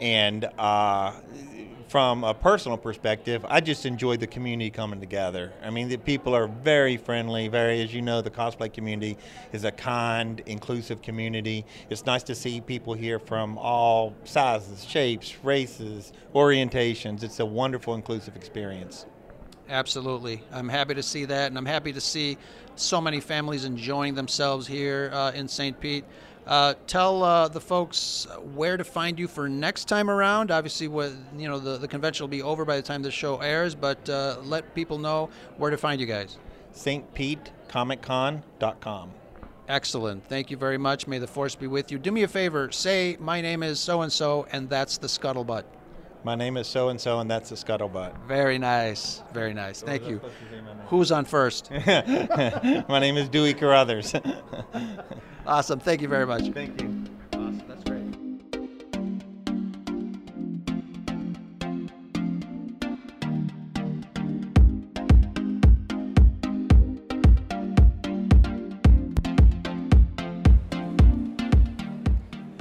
and from a personal perspective, I just enjoy the community coming together. I mean, the people are very friendly, very, as you know, the cosplay community is a kind, inclusive community. It's nice to see people here from all sizes, shapes, races, orientations. It's a wonderful, inclusive experience. Absolutely. I'm happy to see that, and I'm happy to see so many families enjoying themselves here uh, in St. Pete. Uh, tell uh, the folks where to find you for next time around. Obviously, what you know, the, the convention will be over by the time the show airs, but uh, let people know where to find you guys. St. Pete Comic StPeteComicCon.com. Excellent. Thank you very much. May the force be with you. Do me a favor. Say my name is so and so, and that's the scuttlebutt. My name is so and so, and that's the scuttlebutt. Very nice. Very nice. Thank you. Who's on first? my name is Dewey Carruthers. awesome. Thank you very much. Thank you. Awesome. That's great.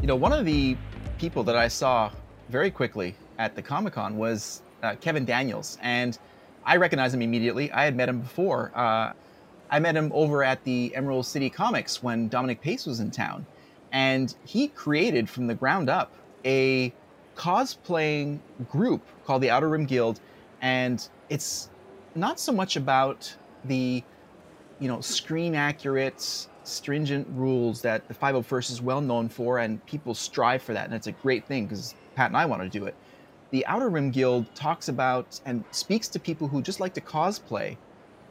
You know, one of the people that I saw very quickly at the Comic Con was uh, Kevin Daniels, and I recognized him immediately. I had met him before. Uh, I met him over at the Emerald City Comics when Dominic Pace was in town, and he created from the ground up a cosplaying group called the Outer Rim Guild, and it's not so much about the, you know, screen accurate, stringent rules that the 501st is well known for, and people strive for that, and it's a great thing because Pat and I want to do it. The Outer Rim Guild talks about and speaks to people who just like to cosplay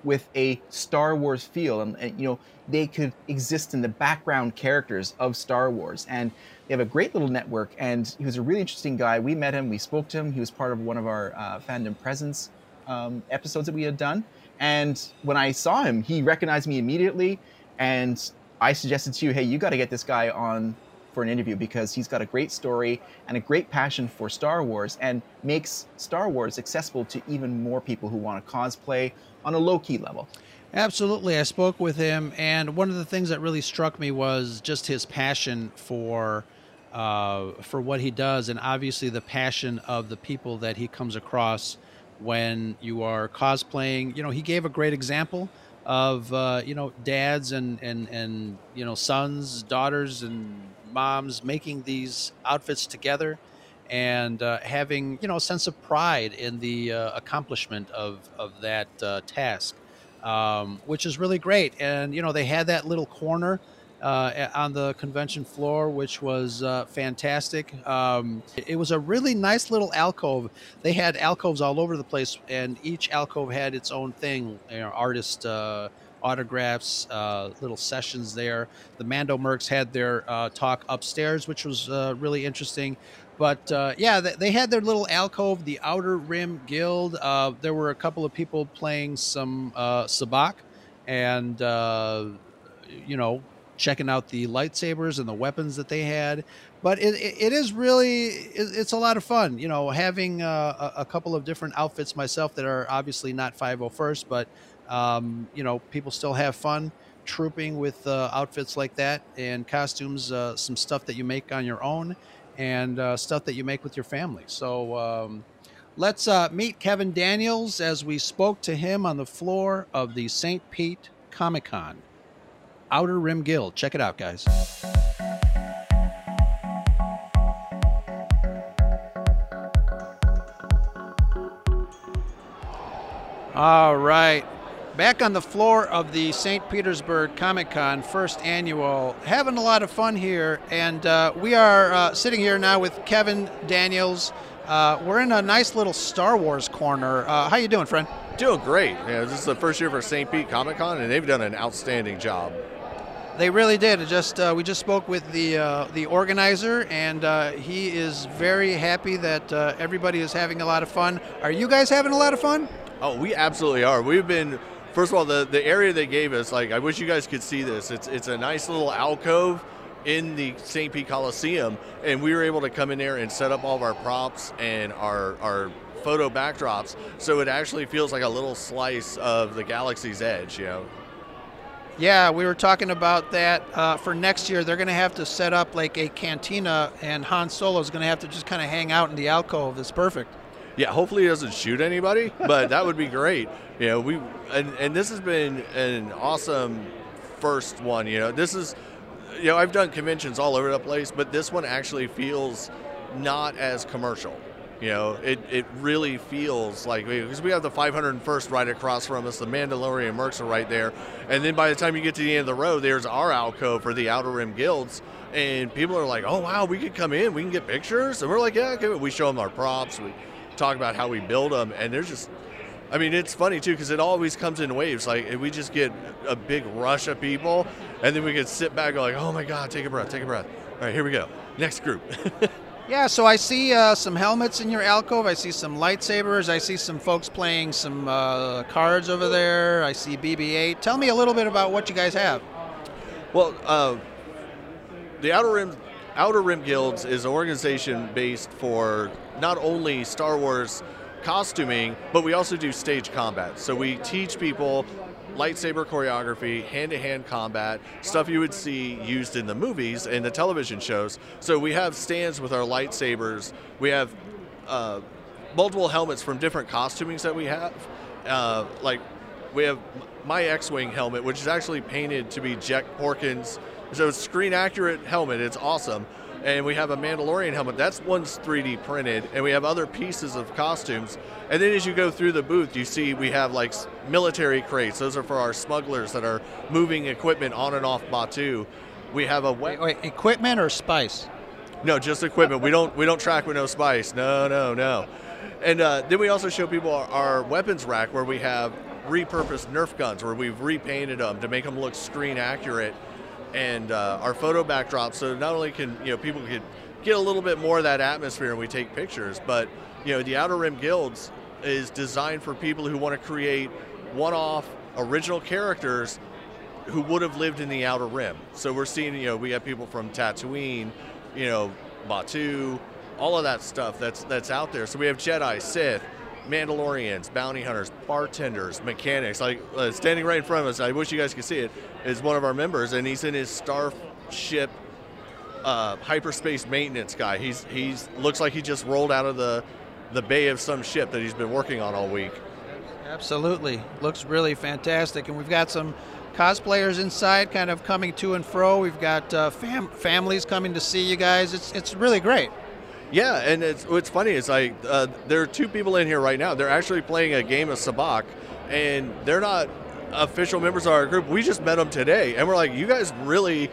with a Star Wars feel, and, and, you know they could exist in the background characters of Star Wars, and they have a great little network. And he was a really interesting guy. We met him, we spoke to him. He was part of one of our uh, fandom presence um, episodes that we had done. And when I saw him, he recognized me immediately, and I suggested to you, hey, you got to get this guy on for an interview because he's got a great story and a great passion for Star Wars and makes Star Wars accessible to even more people who want to cosplay on a low key level. Absolutely. I spoke with him, and one of the things that really struck me was just his passion for. Uh, for what he does, and obviously the passion of the people that he comes across when you are cosplaying. You know, he gave a great example of uh, you know dads and and and you know sons, daughters, and moms making these outfits together and uh, having you know a sense of pride in the uh, accomplishment of of that uh, task, um, which is really great. And you know they had that little corner uh, on the convention floor, which was uh, fantastic. Um, it was a really nice little alcove. They had alcoves all over the place, and each alcove had its own thing. You know, artist uh, autographs, uh, little sessions there. The Mando Mercs had their uh, talk upstairs, which was uh, really interesting. But uh, yeah, they, they, had their little alcove, the Outer Rim Guild. Uh, there were a couple of people playing some uh, sabacc and, you know, checking out the lightsabers and the weapons that they had. But it, it is really, it's a lot of fun, you know, having a, a couple of different outfits myself that are obviously not 501st, but um, you know, people still have fun trooping with uh, outfits like that and costumes, uh, some stuff that you make on your own. and uh, stuff that you make with your family. So um, let's uh, meet Kevin Daniels as we spoke to him on the floor of the St. Pete Comic Con. Outer Rim Guild. Check it out, guys. All right. Back on the floor of the St. Petersburg Comic Con, first annual. Having a lot of fun here. And uh, we are uh, sitting here now with Kevin Daniels. Uh, we're in a nice little Star Wars corner. Uh, how you doing, friend? Doing great. Yeah, this is the first year for St. Pete Comic Con, and they've done an outstanding job. They really did. It just uh, we just spoke with the uh, the organizer, and uh, he is very happy that uh, everybody is having a lot of fun. Are you guys having a lot of fun? Oh, we absolutely are. We've been first of all the the area they gave us. Like, I wish you guys could see this. It's it's a nice little alcove in the St. Pete Coliseum, and we were able to come in there and set up all of our props and our our photo backdrops, so it actually feels like a little slice of the galaxy's edge. You know. Yeah, we were talking about that uh, for next year. They're going to have to set up like a cantina, and Han Solo is going to have to just kind of hang out in the alcove. It's perfect. Yeah, hopefully he doesn't shoot anybody, but that would be great. You know, we and, and this has been an awesome first one. You know, this is you know I've done conventions all over the place, but this one actually feels not as commercial. You know, it, it really feels like because we have the 501st right across from us, the Mandalorian Mercs are right there, and then by the time you get to the end of the road, there's our alcove for the Outer Rim Guilds, and people are like, "Oh wow, we could come in, we can get pictures," and we're like, "Yeah, okay." we show them our props, we talk about how we build them, and there's just I mean, it's funny too because it always comes in waves. Like we just get a big rush of people, and then we can sit back and go like, "Oh my God, take a breath, take a breath." All right, here we go. Next group. Yeah, so I see uh, some helmets in your alcove. I see some lightsabers. I see some folks playing some uh, cards over there. I see BB-8. Tell me a little bit about what you guys have. Well, uh, the Outer Rim Outer Rim Guilds is an organization based for not only Star Wars costuming, but we also do stage combat. So we teach people lightsaber choreography, hand to hand combat, stuff you would see used in the movies and the television shows. So we have stands with our lightsabers. We have uh, multiple helmets from different costumings that we have. Uh, like we have my X-wing helmet, which is actually painted to be Jek Porkins. So it's screen accurate helmet. It's awesome. And we have a Mandalorian helmet. That's one's 3D printed. And we have other pieces of costumes. And then as you go through the booth, you see we have like military crates. Those are for our smugglers that are moving equipment on and off Batuu. We have a wait, wait, equipment or spice? No, just equipment. we don't we don't track with no spice. No, no, no. And uh, then we also show people our, our weapons rack where we have repurposed Nerf guns where we've repainted them to make them look screen accurate, and uh, our photo backdrop. So not only can you know people can get a little bit more of that atmosphere and we take pictures, but you know the Outer Rim Guilds is designed for people who want to create one-off original characters who would have lived in the Outer Rim. So we're seeing you know we have people from Tatooine, you know Batuu, all of that stuff that's that's out there. So we have Jedi, Sith. Mandalorians, bounty hunters, bartenders, mechanics. Like uh, standing right in front of us, I wish you guys could see it. Is one of our members, and he's in his starship uh, hyperspace maintenance guy. He's he's looks like he just rolled out of the the bay of some ship that he's been working on all week. Absolutely, looks really fantastic, and we've got some cosplayers inside, kind of coming to and fro. We've got uh, fam- families coming to see you guys. It's it's really great. Yeah, and it's what's funny is like uh, there are two people in here right now. They're actually playing a game of sabacc, and they're not official members of our group. We just met them today, and we're like, you guys really,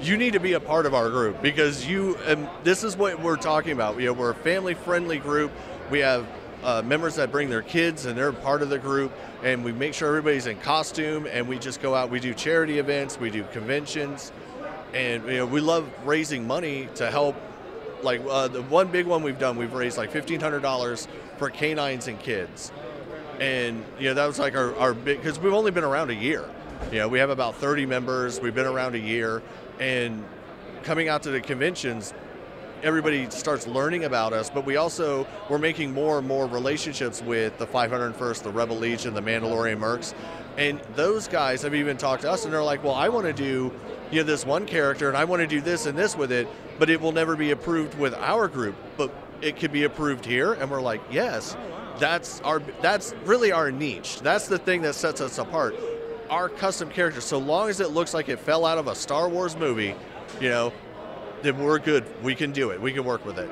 you need to be a part of our group because you. And this is what we're talking about. We're a family-friendly group. We have uh, members that bring their kids, and they're part of the group. And we make sure everybody's in costume, and we just go out. We do charity events, we do conventions, and you know, we love raising money to help like uh, the one big one we've done, we've raised like fifteen hundred dollars for canines and kids, and you know that was like our, our big because we've only been around a year. You know, we have about thirty members. We've been around a year, and coming out to the conventions, everybody starts learning about us. But we also we're making more and more relationships with the 501st, the Rebel Legion, the Mandalorian Mercs, and those guys have even talked to us, and they're like, "Well, I want to do." You know, this one character and I want to do this and this with it, but it will never be approved with our group, but it could be approved here. And we're like, yes, that's our, that's really our niche. That's the thing that sets us apart. Our custom characters, so long as it looks like it fell out of a Star Wars movie, you know, then we're good. We can do it. We can work with it.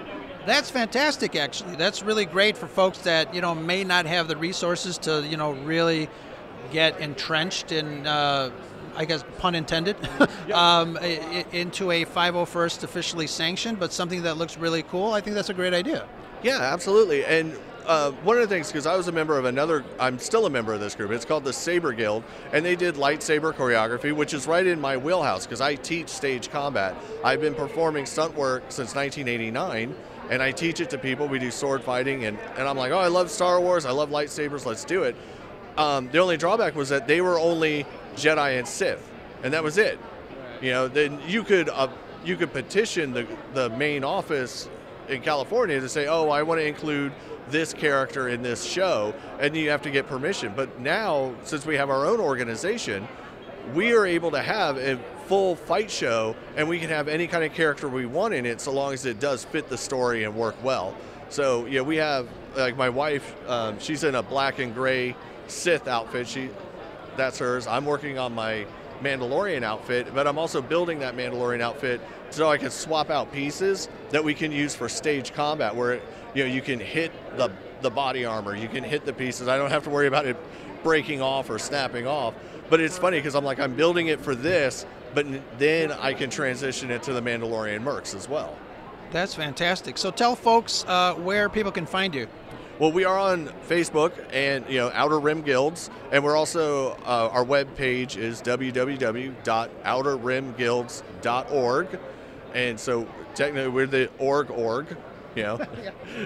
That's fantastic, actually. That's really great for folks that you know may not have the resources to you know really get entrenched in, uh, I guess pun intended, um, into a 501st officially sanctioned, but something that looks really cool. I think that's a great idea. Yeah, absolutely. And uh, one of the things, because I was a member of another, I'm still a member of this group. It's called the Saber Guild, and they did lightsaber choreography, which is right in my wheelhouse because I teach stage combat. I've been performing stunt work since 1989, and I teach it to people. We do sword fighting, and, and I'm like, oh, I love Star Wars. I love lightsabers. Let's do it. Um, the only drawback was that they were only Jedi and Sith, and that was it. You know, then you could uh, you could petition the the main office in California to say, oh, I want to include this character in this show, and you have to get permission. But now, since we have our own organization, we are able to have a full fight show, and we can have any kind of character we want in it, so long as it does fit the story and work well. So yeah, we have like my wife. Um, she's in a black and gray Sith outfit. She that's hers. I'm working on my Mandalorian outfit, but I'm also building that Mandalorian outfit so I can swap out pieces that we can use for stage combat, where you know you can hit the the body armor, you can hit the pieces. I don't have to worry about it breaking off or snapping off. But it's funny because I'm like I'm building it for this, but then I can transition it to the Mandalorian mercs as well. That's fantastic. So tell folks uh, where people can find you. Well, we are on Facebook and you know Outer Rim Guilds, and we're also uh, our web page is www.outerrimguilds.org, and so technically we're the org org, you know.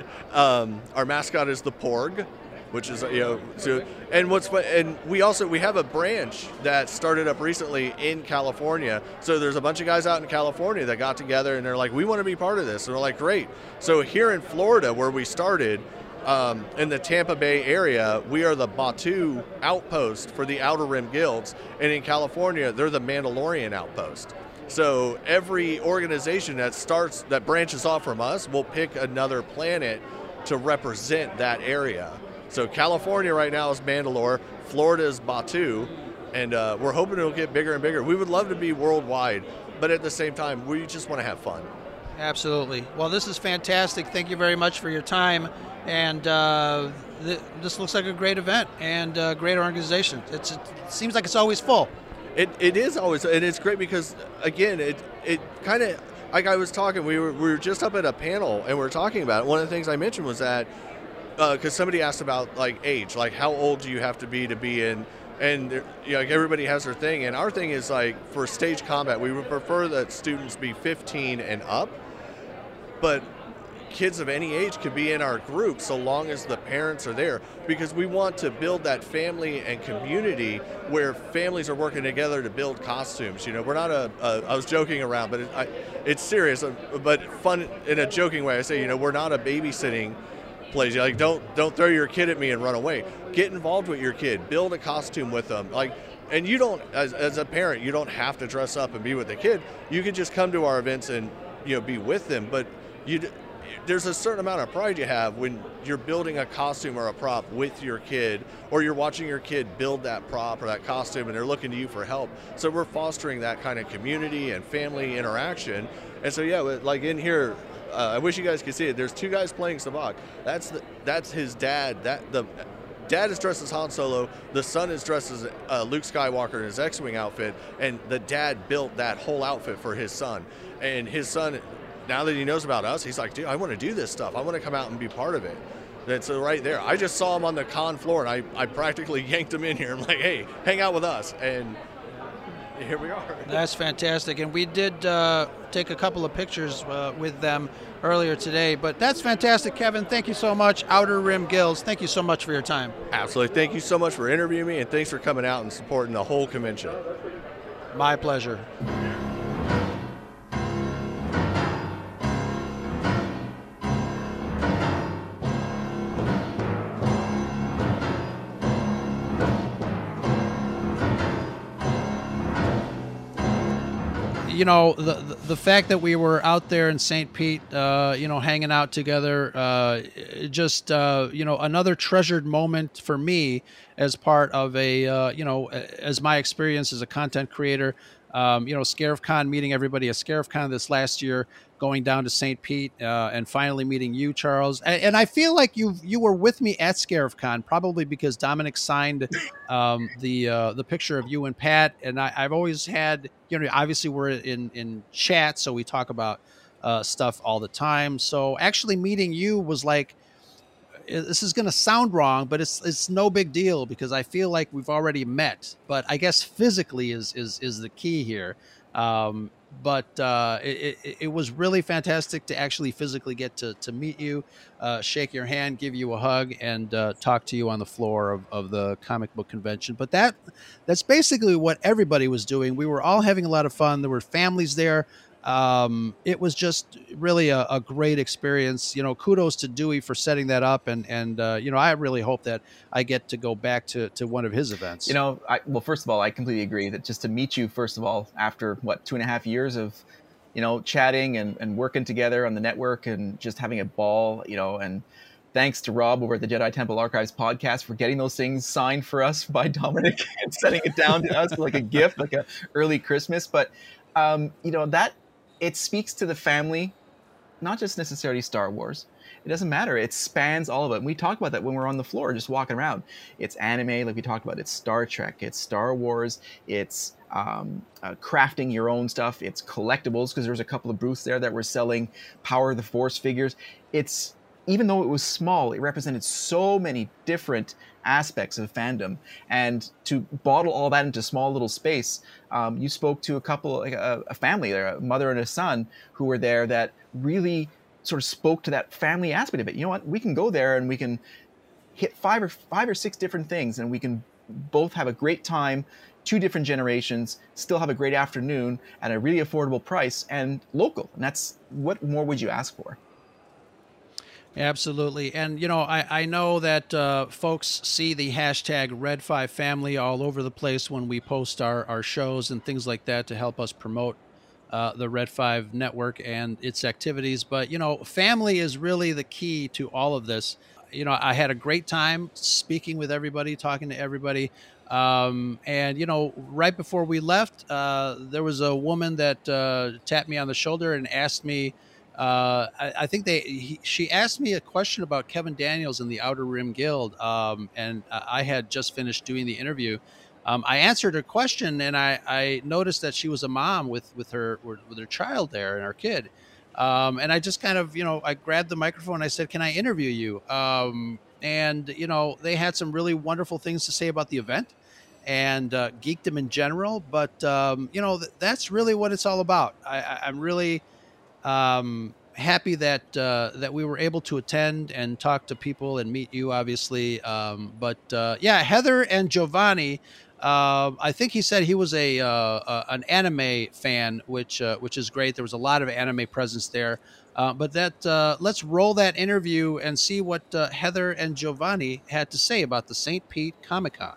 um, our mascot is the Porg, which is you know so and what's and we also we have a branch that started up recently in California. So there's a bunch of guys out in California that got together and they're like, we want to be part of this, and we're like, great. So here in Florida, where we started um, in the Tampa Bay area, we are the Batuu outpost for the Outer Rim Guilds, and in California, they're the Mandalorian outpost. So every organization that starts that branches off from us will pick another planet to represent that area. So California right now is Mandalore, Florida is Batuu, and uh, we're hoping it'll get bigger and bigger. We would love to be worldwide, but at the same time, we just want to have fun. Absolutely. Well, this is fantastic. Thank you very much for your time. And uh, th- this looks like a great event and a great organization. It's, it seems like it's always full. It, it is always, and it's great because again, it it kind of like I was talking. We were we were just up at a panel and we were talking about it. One of the things I mentioned was that because somebody asked about like age, like how old do you have to be to be in, and you know, like everybody has their thing, and our thing is like for stage combat, we would prefer that students be 15 and up, but kids of any age could be in our group so long as the parents are there because we want to build that family and community where families are working together to build costumes you know? We're not a, a i was joking around but it, I, it's serious but fun in a joking way. I say you know we're not a babysitting place. Like don't don't throw your kid at me and run away. Get involved with your kid. Build a costume with them. Like and you don't as, as a parent you don't have to dress up and be with the kid. You can just come to our events and you know be with them but you there's a certain amount of pride you have when you're building a costume or a prop with your kid or you're watching your kid build that prop or that costume and they're looking to you for help so we're fostering that kind of community and family interaction and so yeah like in here uh, I wish you guys could see it. There's two guys playing Sabacc. That's the, that's his dad. That the dad is dressed as Han Solo. The son is dressed as uh, Luke Skywalker in his X-wing outfit, and the dad built that whole outfit for his son. And his son, now that he knows about us, he's like, dude, I want to do this stuff. I want to come out and be part of it. That's so right there, I just saw him on the con floor, and I, I practically yanked him in here. I'm like, hey, hang out with us, and here we are. That's fantastic. And we did uh, take a couple of pictures uh, with them earlier today. But that's fantastic, Kevin. Thank you so much. Outer Rim Guilds, thank you so much for your time. Absolutely. Thank you so much for interviewing me, and thanks for coming out and supporting the whole convention. My pleasure. You know, the, the, fact that we were out there in St. Pete, uh, you know, hanging out together, uh, just, uh, you know, another treasured moment for me as part of a, uh, you know, as my experience as a content creator. Um, you know, ScarifCon, meeting everybody at ScarifCon this last year, going down to St. Pete, uh, and finally meeting you, Charles. And, and, I feel like you you were with me at ScarifCon, probably because Dominic signed um, the uh, the picture of you and Pat. And I, have always had, you know, obviously we're in in chat, so we talk about uh, stuff all the time. So actually meeting you was like this is going to sound wrong, but it's it's no big deal because I feel like we've already met. But I guess physically is is is the key here. Um, but uh, it, it, it, was really fantastic to actually physically get to, to meet you, uh, shake your hand, give you a hug, and uh, talk to you on the floor of, of the comic book convention. But that that's basically what everybody was doing. We were all having a lot of fun. There were families there um, it was just really a, a, great experience. You know, kudos to Dewey for setting that up, and and uh, you know, I really hope that I get to go back to, to one of his events. You know, I, well, first of all, I completely agree that just to meet you, first of all, after what two and a half years of, you know, chatting and, and working together on the network and just having a ball, you know, and thanks to Rob over at the Jedi Temple Archives podcast for getting those things signed for us by Dominic and sending it down to us like a gift, like a early Christmas. But um, you know that it speaks to the family, not just necessarily Star Wars. It doesn't matter. It spans all of it. And we talk about that when we are on the floor, just walking around. It's anime, like we talked about. It's Star Trek. It's Star Wars. It's um, uh, crafting your own stuff. It's collectibles because there's a couple of booths there that were selling Power of the Force figures. It's even though it was small, it represented so many different aspects of fandom. And to bottle all that into small little space, um, you spoke to a couple, like a, a family, there, a mother and a son, who were there that really sort of spoke to that family aspect of it. You know what? We can go there and we can hit five or five or six different things, and we can both have a great time. Two different generations still have a great afternoon at a really affordable price and local. And that's what more would you ask for? Absolutely. And, you know, I, I know that uh, folks see the hashtag Red5Family all over the place when we post our, our shows and things like that to help us promote uh, the Red 5 network and its activities. But, you know, family is really the key to all of this. You know, I had a great time speaking with everybody, talking to everybody. Um, and, you know, right before we left, uh, there was a woman that uh, tapped me on the shoulder and asked me, uh, I, I, think they he, she asked me a question about Kevin Daniels and the Outer Rim Guild, um, and I had just finished doing the interview. Um, I answered her question, and I, I, noticed that she was a mom with with her with her child there and her kid. Um, and I just kind of you know I grabbed the microphone and I said, "Can I interview you?" Um, and you know they had some really wonderful things to say about the event and uh, geekdom in general. But um, you know th- that's really what it's all about. I, I'm really um, happy that uh, that we were able to attend and talk to people and meet you, obviously. Um, but uh, yeah, Heather and Giovanni. Uh, I think he said he was a uh, an anime fan, which uh, which is great. There was a lot of anime presence there. Uh, but that let's roll that interview and see what Heather and Giovanni had to say about the St. Pete Comic Con.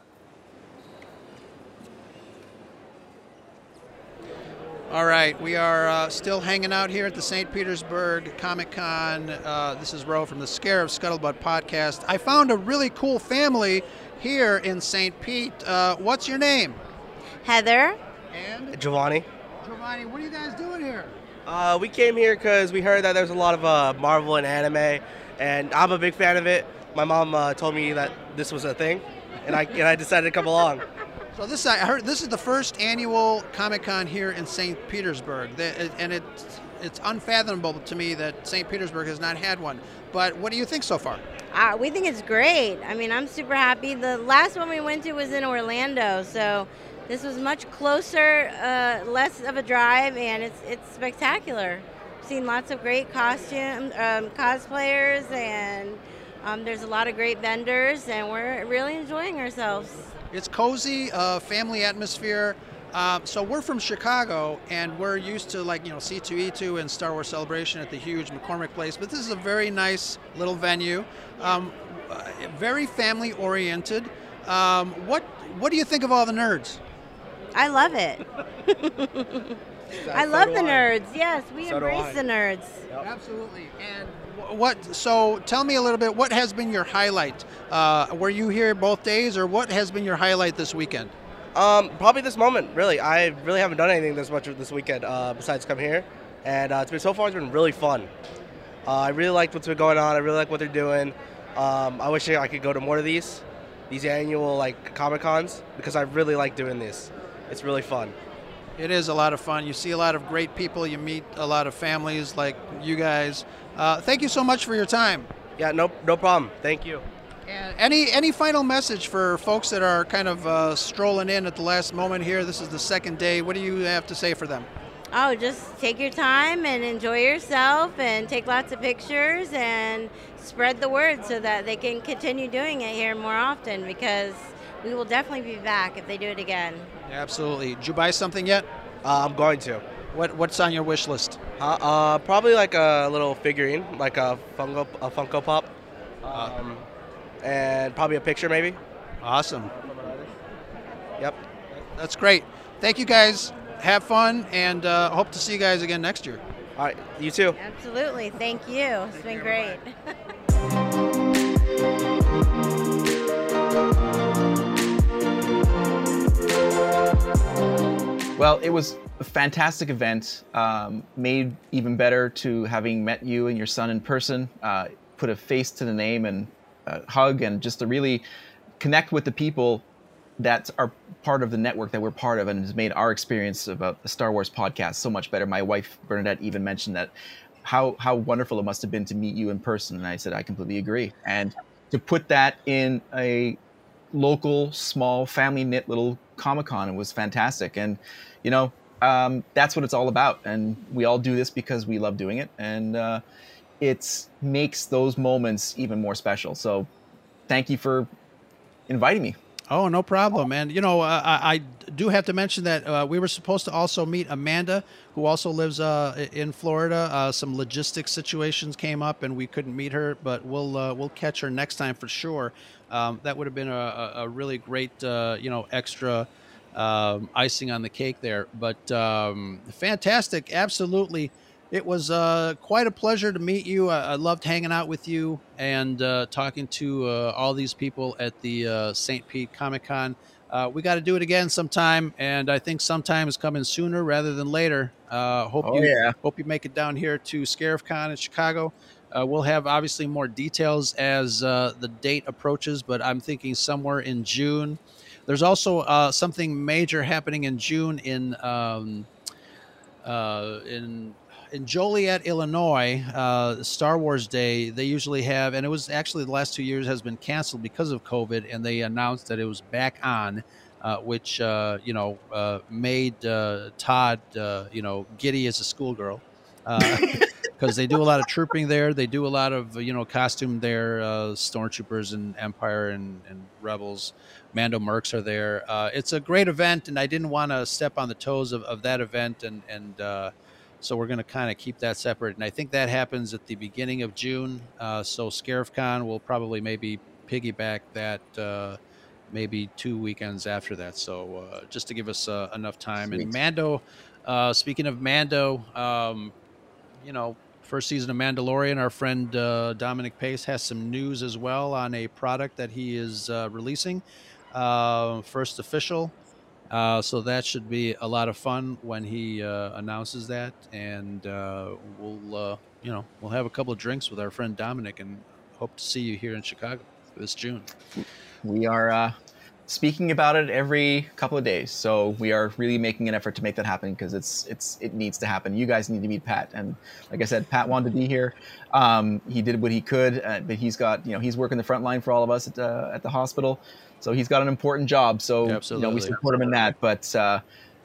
All right, we are uh, still hanging out here at the St. Petersburg Comic Con. Uh, this is Ro from the Scarif Scuttlebutt podcast. I found a really cool family here in St. Pete. Uh, what's your name? Heather. And? Giovanni. Giovanni, what are you guys doing here? Uh, we came here because we heard that there's a lot of uh, Marvel and anime, and I'm a big fan of it. My mom uh, told me that this was a thing, and I, and I decided to come along. So this I heard this is the first annual Comic Con here in St. Petersburg, and it's it's unfathomable to me that St. Petersburg has not had one. But what do you think so far? Uh, we think it's great. I mean, I'm super happy. The last one we went to was in Orlando, so this was much closer, uh, less of a drive, and it's it's spectacular. I've seen lots of great costume um, cosplayers, and um, there's a lot of great vendors, and we're really enjoying ourselves. It's cozy, uh, family atmosphere. Uh, so we're from Chicago, and we're used to like you know C2E2 and Star Wars Celebration at the huge McCormick Place, but this is a very nice little venue, um, uh, very family oriented. Um, what what do you think of all the nerds? I love it. I love the nerds. Yes, we So embrace the nerds. Absolutely. And what? So tell me a little bit. What has been your highlight? Uh, were you here both days, or what has been your highlight this weekend? Um, probably this moment. Really, I really haven't done anything this much this weekend uh, besides come here, and uh, it's been so far. It's been really fun. Uh, I really liked what's been going on. I really like what they're doing. Um, I wish I could go to more of these, these annual like comic cons, because I really like doing this. It's really fun. It is a lot of fun. You see a lot of great people. You meet a lot of families like you guys. Uh, thank you so much for your time. Yeah, no, no problem. Thank you. And any any final message for folks that are kind of uh, strolling in at the last moment here? This is the second day. What do you have to say for them? Oh, just take your time and enjoy yourself and take lots of pictures and spread the word so that they can continue doing it here more often because we will definitely be back if they do it again. Absolutely. Did you buy something yet? Uh, I'm going to. What What's on your wish list? Uh, uh, probably like a little figurine, like a Funko, a Funko Pop, um, and probably a picture maybe. Awesome. Yep. That's great. Thank you guys. Have fun, and uh, hope to see you guys again next year. All right. You too. Absolutely. Thank you. It's been great. Well, it was a fantastic event, um, made even better to having met you and your son in person, uh, put a face to the name and hug, and just to really connect with the people that are part of the network that we're part of and has made our experience about the Star Wars podcast so much better. My wife, Bernadette, even mentioned that how, how wonderful it must have been to meet you in person. And I said, I completely agree. And to put that in a local, small, family knit little Comic Con. It was fantastic, and you know um, that's what it's all about. And we all do this because we love doing it, and uh, it makes those moments even more special. So, thank you for inviting me. Oh, no problem. And you know, uh, I, do have to mention that uh, we were supposed to also meet Amanda, who also lives uh, in Florida. Uh, some logistics situations came up, and we couldn't meet her, but we'll uh, we'll catch her next time for sure. Um, that would have been a, a a really great, uh, you know, extra um, icing on the cake there. But um, fantastic, absolutely. It was uh, quite a pleasure to meet you. I, I loved hanging out with you and uh, talking to uh, all these people at the uh, St. Pete Comic Con. Uh, we got to do it again sometime, and I think sometime is coming sooner rather than later. Uh, hope Oh, you yeah. hope you make it down here to Scarif Con in Chicago. Uh, we'll have obviously more details as uh, the date approaches, but I'm thinking somewhere in June. There's also uh, something major happening in June in um, uh, in in Joliet, Illinois, uh, Star Wars Day. They usually have, and it was actually the last two years has been canceled because of COVID, and they announced that it was back on. Uh, which uh, you know uh, made uh, Todd uh, you know giddy as a schoolgirl because they do a lot of trooping there. They do a lot of you know costume there. Uh, stormtroopers and Empire and, and Rebels, Mando Mercs are there. Uh, it's a great event, and I didn't want to step on the toes of, of that event, and and uh, so we're going to kind of keep that separate. And I think that happens at the beginning of June. Uh, so ScarifCon will probably maybe piggyback that. Uh, maybe two weekends after that. So uh, just to give us uh, enough time. And Mando, uh, speaking of Mando, um, you know, first season of Mandalorian, our friend uh, Dominic Pace has some news as well on a product that he is uh, releasing, uh, first official. Uh, so that should be a lot of fun when he uh, announces that, and uh, we'll, you know, we'll have a couple of drinks with our friend Dominic, and hope to see you here in Chicago this June. We are speaking about it every couple of days, so we are really making an effort to make that happen because it's it's it needs to happen. You guys need to meet Pat, and like I said, Pat wanted to be here. Um, he did what he could, uh, but he's got you know he's working the front line for all of us at, uh, at the hospital, so he's got an important job. So you know Absolutely. we support him in that. But uh,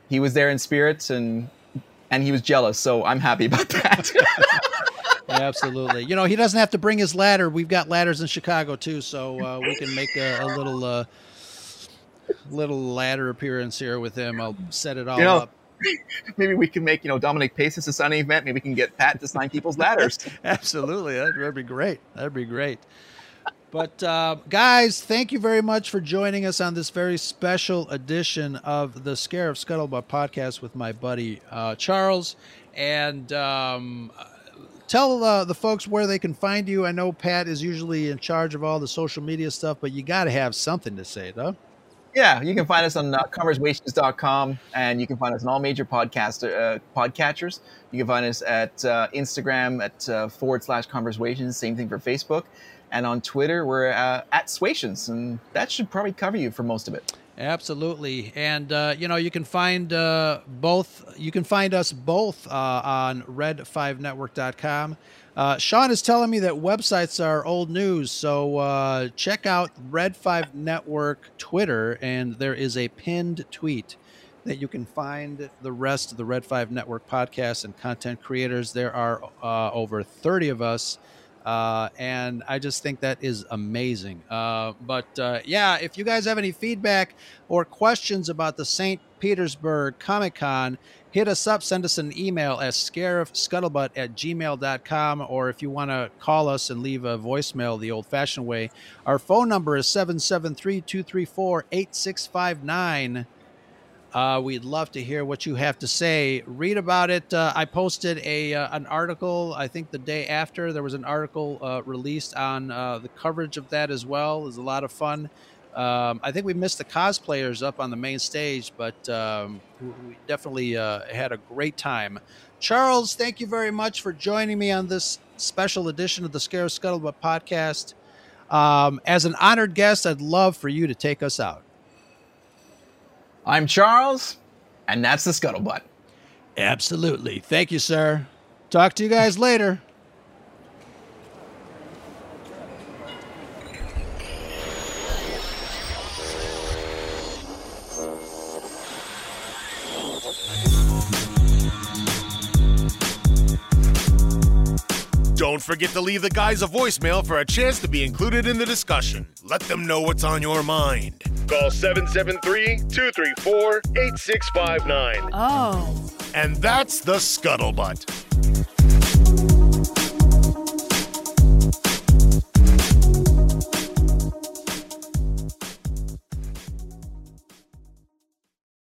he was there in spirits, and and he was jealous, so I'm happy about that. Absolutely. You know, he doesn't have to bring his ladder. We've got ladders in Chicago too, so uh, we can make a, a little uh, little ladder appearance here with him. I'll set it all You know, up. Maybe we can make you know Dominic Pace as a Sunny event. Maybe we can get Pat to sign people's ladders. Absolutely. That'd, that'd be great. That'd be great. But uh, guys, thank you very much for joining us on this very special edition of the Scarif Scuttlebutt podcast with my buddy uh, Charles. And um, tell uh, the folks where they can find you. I know Pat is usually in charge of all the social media stuff, but you got to have something to say, though. Yeah, you can find us on uh, conversations.com and you can find us on all major podcast uh, podcatchers. You can find us at uh, Instagram at uh, forward slash conversations. Same thing for Facebook. And on Twitter, we're uh, at Swations, and that should probably cover you for most of it. Absolutely, and uh, you know you can find uh, both. You can find us both uh, on red5network.com. Uh, Sean is telling me that websites are old news, so uh, check out Red Five Network Twitter, and there is a pinned tweet that you can find the rest of the Red Five Network podcasts and content creators. There are uh, over thirty of us. Uh, and I just think that is amazing. Uh, but uh, yeah, if you guys have any feedback or questions about the St. Petersburg Comic Con, hit us up. Send us an email at scarifscuttlebutt at gmail.com. Or if you want to call us and leave a voicemail the old fashioned way, our phone number is 773 234 8659. Uh, we'd love to hear what you have to say. Read about it. Uh, I posted a uh, an article. I think the day after there was an article uh, released on uh, the coverage of that as well. It was a lot of fun. Um, I think we missed the cosplayers up on the main stage, but um, we definitely uh, had a great time. Charles, thank you very much for joining me on this special edition of the Scarif Scuttlebutt podcast. Um, as an honored guest, I'd love for you to take us out. I'm Charles, and that's the Scuttlebutt. Absolutely. Thank you, sir. Talk to you guys later. Don't forget to leave the guys a voicemail for a chance to be included in the discussion. Let them know what's on your mind. Call 773 234 8659. Oh. And that's the Scuttlebutt.